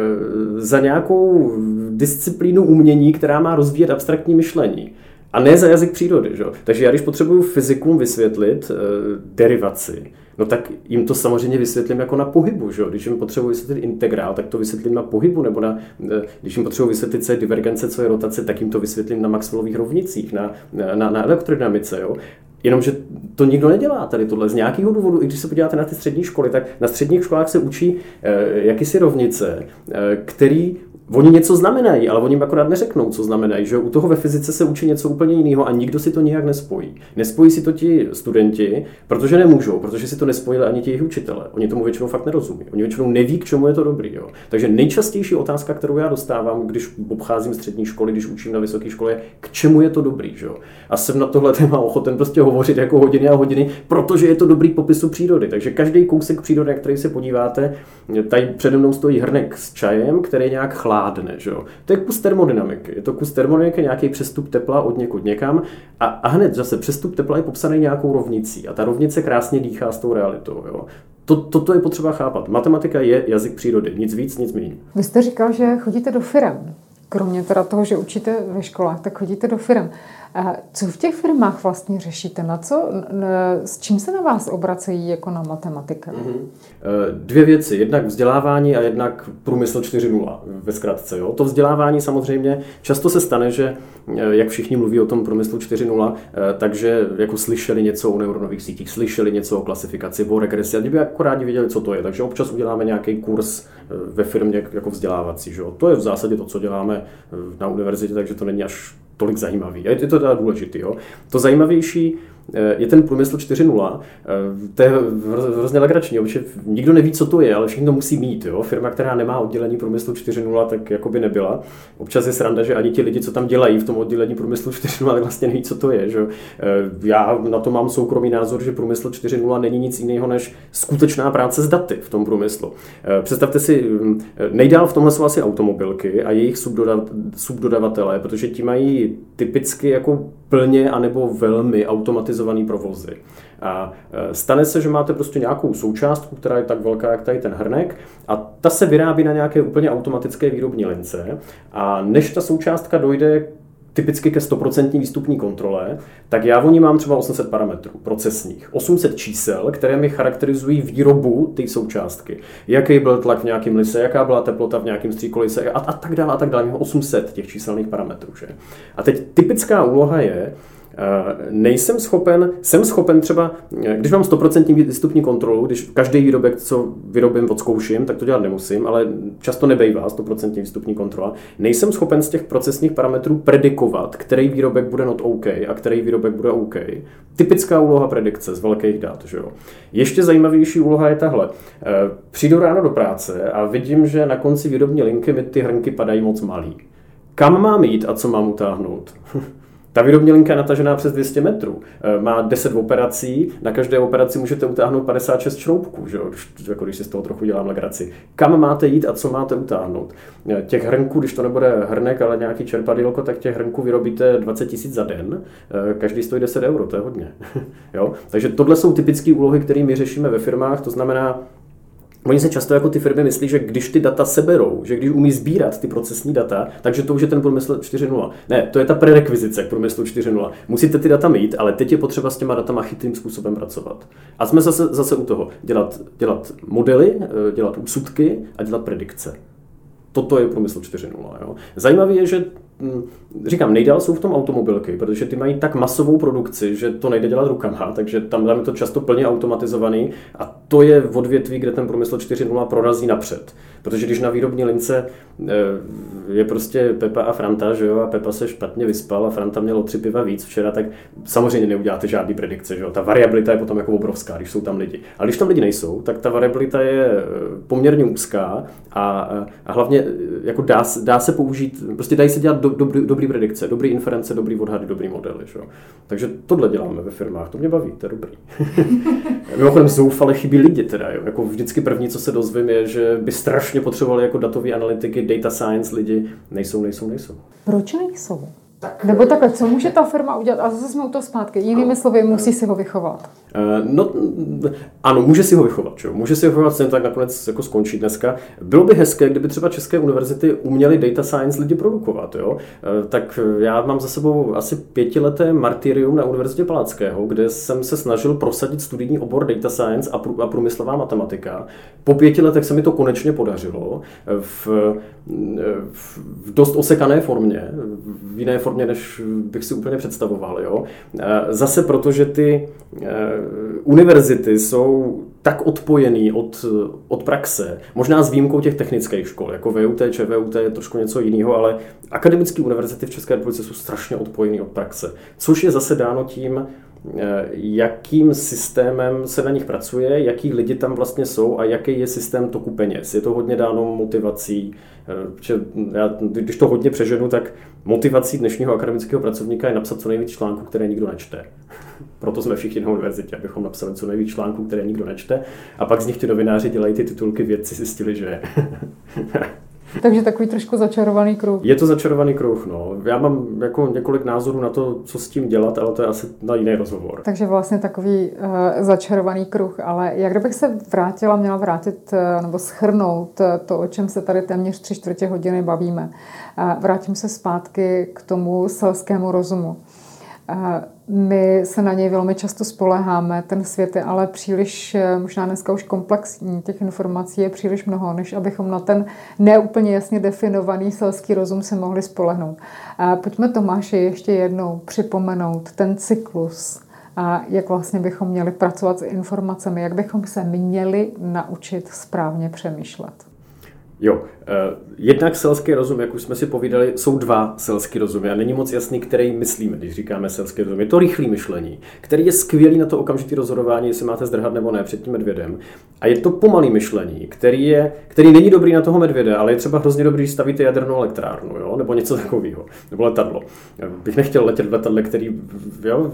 Speaker 2: za nějakou disciplínu umění, která má rozvíjet abstraktní myšlení. A ne za jazyk přírody. Že? Takže já když potřebuju fyzikům vysvětlit e, derivaci, no tak jim to samozřejmě vysvětlím jako na pohybu. Že? Když jim potřebuji vysvětlit integrál, tak to vysvětlím na pohybu, nebo na, e, když jim potřebuji vysvětlit, co je divergence, co je rotace, tak jim to vysvětlím na Maxwellových rovnicích, na, na, na elektrodynamice. Jo? Jenomže to nikdo nedělá tady tohle z nějakého důvodu. I když se podíváte na ty střední školy, tak na středních školách se učí e, jakýsi rovnice, e, který Oni něco znamenají, ale oni jim akorát neřeknou, co znamenají. Že u toho ve fyzice se učí něco úplně jiného a nikdo si to nijak nespojí. Nespojí si to ti studenti, protože nemůžou, protože si to nespojili ani ti jejich učitele. Oni tomu většinou fakt nerozumí. Oni většinou neví, k čemu je to dobrý. Jo. Takže nejčastější otázka, kterou já dostávám, když obcházím střední školy, když učím na vysoké škole, je, k čemu je to dobrý. Že? A jsem na tohle téma ochoten prostě hovořit jako hodiny a hodiny, protože je to dobrý popisu přírody. Takže každý kousek přírody, na který se podíváte, tady přede mnou stojí hrnek s čajem, který nějak chlá chladne. Že jo? To je kus termodynamiky. Je to kus termodynamiky, nějaký přestup tepla od někud někam a, a hned zase přestup tepla je popsaný nějakou rovnicí a ta rovnice krásně dýchá s tou realitou. Jo? To, toto je potřeba chápat. Matematika je jazyk přírody. Nic víc, nic méně.
Speaker 1: Vy jste říkal, že chodíte do firm. Kromě teda toho, že učíte ve školách, tak chodíte do firm. Co v těch firmách vlastně řešíte? Na co, s čím se na vás obracejí jako na matematika? Mm-hmm.
Speaker 2: Dvě věci. Jednak vzdělávání a jednak průmysl 4.0 ve zkratce. Jo? To vzdělávání samozřejmě často se stane, že eh, jak všichni mluví o tom průmyslu 4.0, eh, takže jako slyšeli něco o neuronových sítích, slyšeli něco o klasifikaci, o regresi a by jako rádi věděli, co to je. Takže občas uděláme nějaký kurz ve firmě jako vzdělávací. Že jo? To je v zásadě to, co děláme na univerzitě, takže to není až tolik zajímavý. A je to teda důležitý. Jo? To zajímavější je ten průmysl 4.0. Eh, to je hrozně legrační, protože nikdo neví, co to je, ale všichni to musí mít. Jo? Firma, která nemá oddělení průmyslu 4.0, tak jako by nebyla. Občas je sranda, že ani ti lidi, co tam dělají v tom oddělení průmyslu 4.0, tak vlastně neví, co to je. Že? Eh, já na to mám soukromý názor, že průmysl 4.0 není nic jiného než skutečná práce s daty v tom průmyslu. Představte si, hm, nejdál v tomhle jsou asi automobilky a jejich subdodavatelé, protože ti mají typicky jako plně anebo velmi automatizovaný provozy. A e, stane se, že máte prostě nějakou součástku, která je tak velká, jak tady ten hrnek, a ta se vyrábí na nějaké úplně automatické výrobní lince. A než ta součástka dojde typicky ke 100% výstupní kontrole, tak já o ní mám třeba 800 parametrů procesních, 800 čísel, které mi charakterizují výrobu té součástky. Jaký byl tlak v nějakém lise, jaká byla teplota v nějakém stříkolise a, a tak dále a tak dále. 800 těch číselných parametrů. Že? A teď typická úloha je, nejsem schopen, jsem schopen třeba, eh, když mám 100% výstupní kontrolu, když každý výrobek, co vyrobím, odzkouším, tak to dělat nemusím, ale často nebejvá 100% výstupní kontrola. Nejsem schopen z těch procesních parametrů predikovat, který výrobek bude not OK a který výrobek bude OK. Typická úloha predikce z velkých dat. Že jo? Ještě zajímavější úloha je tahle. Eh, přijdu ráno do práce a vidím, že na konci výrobní linky mi ty hrnky padají moc malý. Kam mám jít a co mám utáhnout? Ta linka je natažená přes 200 metrů. Eh, má 10 operací, na každé operaci můžete utáhnout 56 šroubků, že? Jako když si z toho trochu dělám legraci. Kam máte jít a co máte utáhnout? Eh, těch hrnků, když to nebude hrnek, ale nějaký čerpadílko, tak těch hrnků vyrobíte 20 tisíc za den. Eh, každý stojí 10 euro, to je hodně. jo? Takže tohle jsou typické úlohy, které my řešíme ve firmách, to znamená, Oni se často jako ty firmy myslí, že když ty data seberou, že když umí sbírat ty procesní data, takže to už je ten průmysl 4.0. Ne, to je ta prerekvizice k průmyslu 4.0. Musíte ty data mít, ale teď je potřeba s těma datama chytrým způsobem pracovat. A jsme zase, zase u toho. Dělat, dělat modely, eh, dělat úsudky a dělat predikce. Toto je průmysl 4.0. Zajímavé je, že říkám, nejdál jsou v tom automobilky, protože ty mají tak masovou produkci, že to nejde dělat rukama, takže tam, je to často plně automatizovaný a to je odvětví, kde ten průmysl 4.0 prorazí napřed. Protože když na výrobní lince eh, je prostě Pepa a Franta, že jo, a Pepa se špatně vyspal a Franta měl o tři piva víc včera, tak samozřejmě neuděláte žádný predikce, že jo. Ta variabilita je potom jako obrovská, když jsou tam lidi. A když tam lidi nejsou, tak ta variabilita je eh, poměrně úzká a, a hlavně jako dá, dá se použít, prostě dají se dělat do, dobrý, dobrý predikce, dobrý inference, dobrý odhady, dobrý modely, že jo. Takže tohle děláme ve firmách, to mě baví, to je dobrý. Mimochodem zoufale chybí lidi teda, jo. Jako vždycky první, co se dozvím, je, že by strašně potřebovali jako datové analytiky, data science lidi. Nejsou, nejsou, nejsou.
Speaker 1: Proč nejsou? Tak, Nebo takhle, co může ta firma udělat? A zase jsme u toho zpátky. Jinými slovy, musí si ho vychovat.
Speaker 2: Eh, no, ano, může si ho vychovat. Čo? Může si ho vychovat, sem tak nakonec jako skončí dneska. Bylo by hezké, kdyby třeba české univerzity uměly data science lidi produkovat. Jo? Eh, tak já mám za sebou asi pětileté martyrium na Univerzitě Palackého, kde jsem se snažil prosadit studijní obor data science a průmyslová matematika. Po pěti letech se mi to konečně podařilo v, v dost osekané formě, v jiné formě, než bych si úplně představoval. Jo? Eh, zase proto, že ty univerzity jsou tak odpojený od, od praxe, možná s výjimkou těch technických škol, jako VUT, ČVUT je trošku něco jiného, ale akademické univerzity v České republice jsou strašně odpojený od praxe, což je zase dáno tím, eh, jakým systémem se na nich pracuje, jaký lidi tam vlastně jsou a jaký je systém toku peněz. Je to hodně dáno motivací, já, když to hodně přeženu, tak motivací dnešního akademického pracovníka je napsat co nejvíc článků, které nikdo nečte. Proto jsme všichni na univerzitě, abychom napsali co nejvíc článků, které nikdo nečte. A pak z nich ti novináři dělají ty titulky, vědci zjistili, že
Speaker 1: Takže takový trošku začarovaný kruh.
Speaker 2: Je to začarovaný kruh, no. Já mám jako několik názorů na to, co s tím dělat, ale to je asi na jiný rozhovor.
Speaker 1: Takže vlastně takový uh, začarovaný kruh, ale jak kdybych se vrátila, měla vrátit uh, nebo schrnout uh, to, o čem se tady téměř tři čtvrtě hodiny bavíme. Uh, vrátím se zpátky k tomu selskému rozumu. My se na něj velmi často spoleháme, ten svět je ale příliš, možná dneska už komplexní, těch informací je příliš mnoho, než abychom na ten neúplně jasně definovaný selský rozum se mohli spolehnout. Pojďme Tomáši ještě jednou připomenout ten cyklus, a jak vlastně bychom měli pracovat s informacemi, jak bychom se měli naučit správně přemýšlet.
Speaker 2: Jo, eh, jednak selský rozum, jak už jsme si povídali, jsou dva selský rozumy a není moc jasný, který myslíme, když říkáme selský rozum. Je to rychlé myšlení, který je skvělý na to okamžitý rozhodování, jestli máte zdrhat nebo ne před tím medvědem. A je to pomalý myšlení, který, je, který není dobrý na toho medvěda, ale je třeba hrozně dobrý, když stavíte jadernou elektrárnu, jo? nebo něco takového, nebo letadlo. Bych nechtěl letět v letadle, který jo,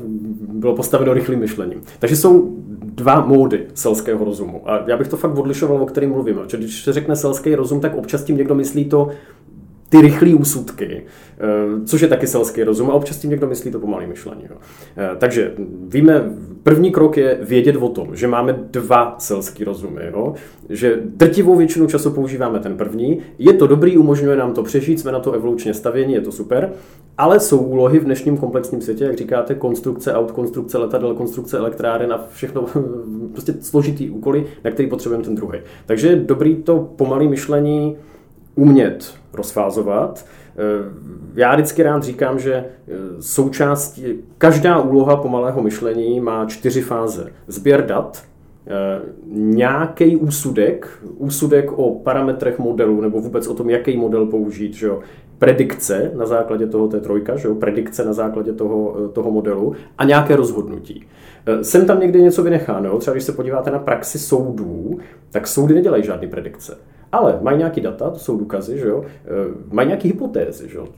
Speaker 2: bylo postaveno rychlým myšlením. Takže jsou dva módy selského rozumu. A já bych to fakt odlišoval, o kterým mluvím. Když se řekne selský rozum, tak občas tím někdo myslí to ty rychlé úsudky, eh, což je taky selský rozum, a občas tím někdo myslí to pomalé myšlení. Jo. Eh, takže víme, první krok je vědět o tom, že máme dva selský rozumy, jo. že drtivou většinu času používáme ten první, je to dobrý, umožňuje nám to přežít, jsme na to evolučně stavěni, je to super, ale jsou úlohy v dnešním komplexním světě, jak říkáte, konstrukce aut, konstrukce letadel, konstrukce elektráren a všechno, prostě složitý úkoly, na který potřebujeme ten druhý. Takže dobrý to pomalé myšlení umět rozfázovat. Eh, já vždycky rád říkám, že eh, součástí, každá úloha pomalého myšlení má čtyři fáze. Sběr dat, eh, nějaký úsudek, úsudek o parametrech modelu nebo vůbec o tom, jaký model použít, že jo? predikce na základě toho, té trojka, že jo? predikce na základě toho, toho modelu a nějaké rozhodnutí. Jsem tam někdy něco vynecháno, třeba když se podíváte na praxi soudů, tak soudy nedělají žádné predikce. Ale mají nějaký data, to jsou důkazy, že jo? E, mají nějaké hypotézy, že jo?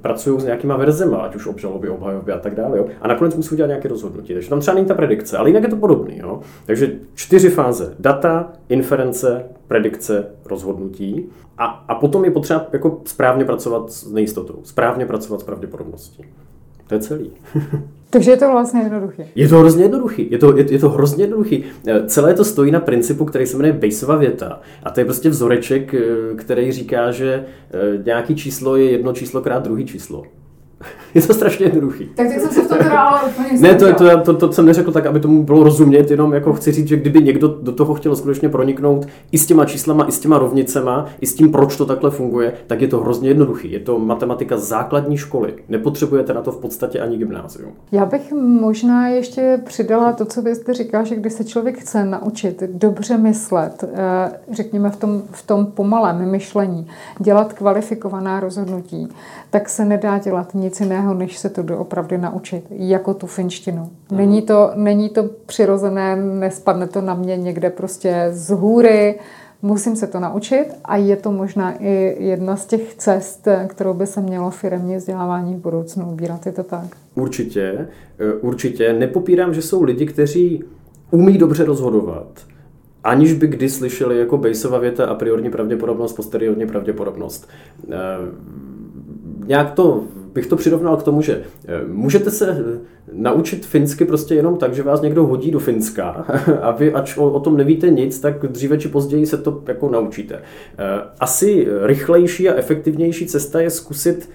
Speaker 2: pracují s nějakýma verzema, ať už obžaloby, obhajoby a tak dále. Jo? A nakonec musí udělat nějaké rozhodnutí. Takže tam třeba není ta predikce, ale jinak je to podobný. Jo? Takže čtyři fáze. Data, inference, predikce, rozhodnutí. A, a potom je potřeba jako správně pracovat s nejistotou, správně pracovat s pravděpodobností. To je celý.
Speaker 1: Takže je to vlastně jednoduché.
Speaker 2: Je to hrozně jednoduchý. Je to, je, je to hrozně jednoduchý. Eh, celé to stojí na principu, který se jmenuje Baseova věta. A to je prostě vzoreček, eh, který říká, že eh, nějaký číslo je jedno číslo krát druhý číslo. Je to strašně jednoduchý.
Speaker 1: Tak teď jsem se v tom teda ale úplně
Speaker 2: Ne, to, to, to, to, jsem neřekl tak, aby tomu bylo rozumět, jenom jako chci říct, že kdyby někdo do toho chtěl skutečně proniknout i s těma číslama, i s těma rovnicema, i s tím, proč to takhle funguje, tak je to hrozně jednoduchý. Je to matematika základní školy. Nepotřebujete na to v podstatě ani gymnázium.
Speaker 1: Já bych možná ještě přidala to, co vy jste říkal, že když se člověk chce naučit dobře myslet, eh, řekněme v tom, v tom pomalém myšlení, dělat kvalifikovaná rozhodnutí, tak se nedá dělat nic jiného, než se to doopravdy naučit, jako tu finštinu. Není to, není to přirozené, nespadne to na mě někde prostě z hůry, musím se to naučit a je to možná i jedna z těch cest, kterou by se mělo firmní vzdělávání v budoucnu ubírat. Je to tak?
Speaker 2: Určitě, eh, určitě. Nepopírám, že jsou lidi, kteří umí dobře rozhodovat, aniž by kdy slyšeli jako Bejsova věta a priorní pravděpodobnost, posteriorní pravděpodobnost. Eh, nějak to bych to přirovnal k tomu, že eh, můžete se naučit finsky prostě jenom tak, že vás někdo hodí do Finska a vy, ač o, o tom nevíte nic, tak dříve či později se to jako naučíte. Asi rychlejší a efektivnější cesta je zkusit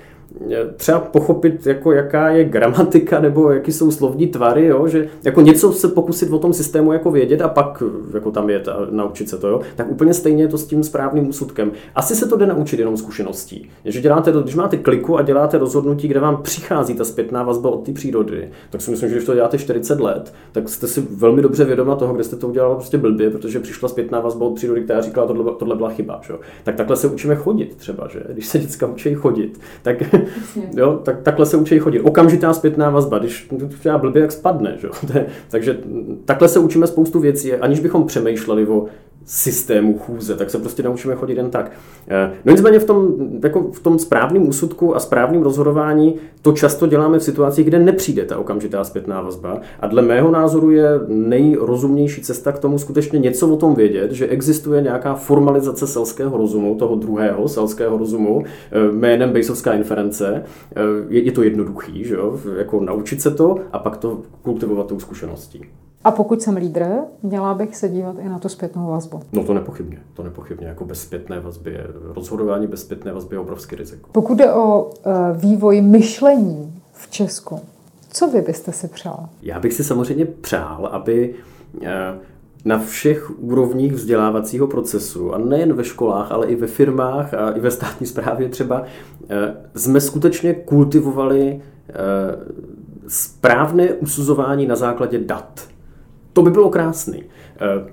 Speaker 2: třeba pochopit, jako jaká je gramatika nebo jaký jsou slovní tvary, jo? že jako něco se pokusit o tom systému jako vědět a pak jako tam je a naučit se to, jo? tak úplně stejně je to s tím správným úsudkem. Asi se to jde naučit jenom zkušeností. Že děláte, když máte kliku a děláte rozhodnutí, kde vám přichází ta zpětná vazba od té přírody, tak si myslím, že když to děláte 40 let, tak jste si velmi dobře vědoma toho, kde jste to udělal prostě blbě, protože přišla zpětná vazba od přírody, která říkala, tohle, tohle byla chyba. Že? Tak takhle se učíme chodit třeba, že? Když se děcka učí chodit, tak Jo, tak, takhle se učí chodit. Okamžitá zpětná vazba, když třeba blbě, jak spadne. Že? Takže takhle se učíme spoustu věcí, aniž bychom přemýšleli o systému chůze, tak se prostě naučíme chodit jen tak. Eh, no nicméně v tom, jako v tom správném úsudku a správném rozhodování to často děláme v situacích, kde nepřijde ta okamžitá zpětná vazba a dle mého názoru je nejrozumnější cesta k tomu skutečně něco o tom vědět, že existuje nějaká formalizace selského rozumu, toho druhého selského rozumu, eh, jménem Bejsovská inference. Eh, je, je to jednoduchý, že jo? jako naučit se to a pak to kultivovat tou zkušeností.
Speaker 1: A pokud jsem lídr, měla bych se dívat i na tu zpětnou vazbu.
Speaker 2: No to nepochybně, to nepochybně. Jako bez zpětné vazby je, rozhodování bez zpětné vazby je obrovský riziko.
Speaker 1: Pokud jde o uh, vývoj myšlení v Česku, co vy byste si přál?
Speaker 2: Já bych si samozřejmě přál, aby uh, na všech úrovních vzdělávacího procesu, a nejen ve školách, ale i ve firmách a i ve státní správě třeba, eh, jsme skutečně kultivovali správné usuzování na základě dat. To by bylo krásný. Eh,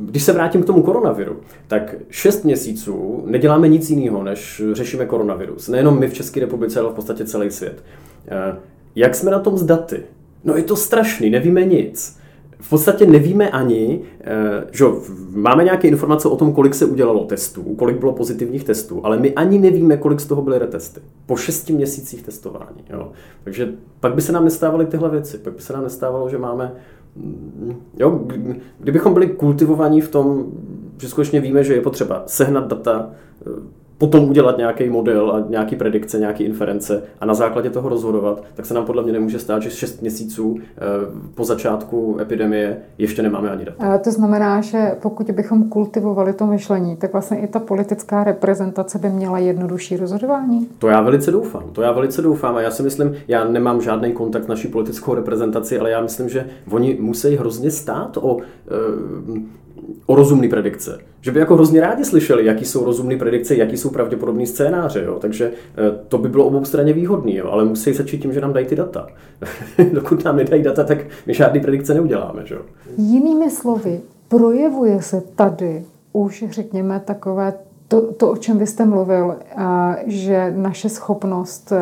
Speaker 2: když se vrátím k tomu koronaviru, tak šest měsíců neděláme nic jiného, než řešíme koronavirus. Nejenom my v České republice, ale v podstatě celý svět. Eh, jak jsme na tom s daty? No je to strašný, nevíme nic. V podstatě nevíme ani, eh, že máme nějaké informace o tom, kolik se udělalo testů, kolik bylo pozitivních testů, ale my ani nevíme, kolik z toho byly retesty. Po šesti měsících testování. Jo. Takže pak by se nám nestávaly tyhle věci. Pak by se nám nestávalo, že máme Jo, kdybychom byli kultivovaní v tom, že skutečně víme, že je potřeba sehnat data, potom udělat nějaký model a nějaký predikce, nějaký inference a na základě toho rozhodovat, tak se nám podle mě nemůže stát, že 6 měsíců eh, po začátku epidemie ještě nemáme ani data.
Speaker 1: A to znamená, že pokud bychom kultivovali to myšlení, tak vlastně i ta politická reprezentace by měla jednodušší rozhodování?
Speaker 2: To já velice doufám. To já velice doufám a já si myslím, já nemám žádný kontakt s naší politickou reprezentaci, ale já myslím, že oni musí hrozně stát o eh, o rozumné predikce. Že by jako hrozně rádi slyšeli, jaký jsou rozumné predikce, jaký jsou pravděpodobné scénáře. Jo? Takže eh, to by bylo obou straně výhodné, ale musí začít tím, že nám dají ty data. Dokud nám nedají data, tak my žádný predikce neuděláme. Že?
Speaker 1: Jinými slovy, projevuje se tady už, řekněme, takové to, to, o čem vy jste mluvil, že naše schopnost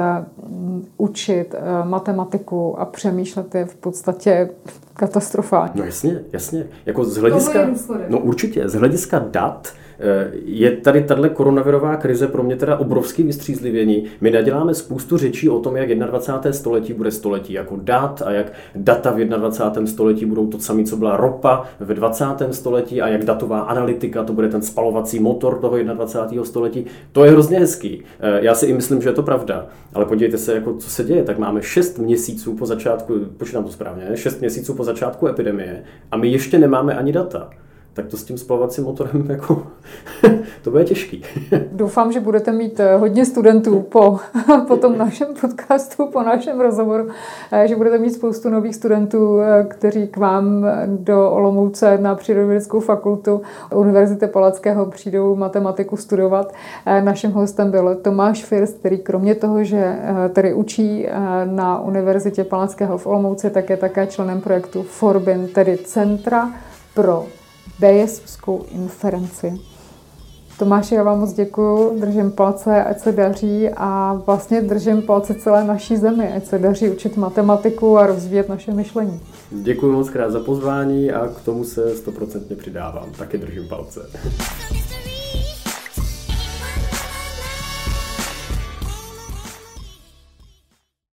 Speaker 1: učit matematiku a přemýšlet je v podstatě katastrofální.
Speaker 2: No jasně, jasně. Jako z hlediska, no určitě, z hlediska dat, Eh, je tady tahle koronavirová krize pro mě teda obrovský vystřízlivění. My naděláme spoustu řečí o tom, jak 21. století bude století jako dat a jak data v 21. století budou to samé, co byla ropa ve 20. století a jak datová analytika to bude ten spalovací motor toho 21. století. To je hrozně hezký. Eh, já si i myslím, že je to pravda. Ale podívejte se, jako, co se děje. Tak máme 6 měsíců po začátku, počítám to správně, 6 měsíců po začátku epidemie a my ještě nemáme ani data. Tak to s tím spalovacím motorem jako to bude těžký.
Speaker 1: Doufám, že budete mít eh, hodně studentů po, po tom našem podcastu, po našem rozhovoru, eh, že budete mít spoustu nových studentů, eh, kteří k vám do Olomouce na Přírodovědeckou fakultu Univerzity Palackého přijdou matematiku studovat. Naším hostem byl Tomáš First, který kromě toho, že tedy učí na Univerzitě Palackého v Olomouci, tak je také členem projektu Forbin, tedy Centra pro Bayesovskou inferenci. Tomáši, já vám moc děkuji, držím palce, ať se daří a vlastně držím palce celé naší zemi, ať se daří učit matematiku a rozvíjet naše myšlení.
Speaker 2: Děkuji moc krát za pozvání a k tomu se stoprocentně přidávám. Taky držím palce.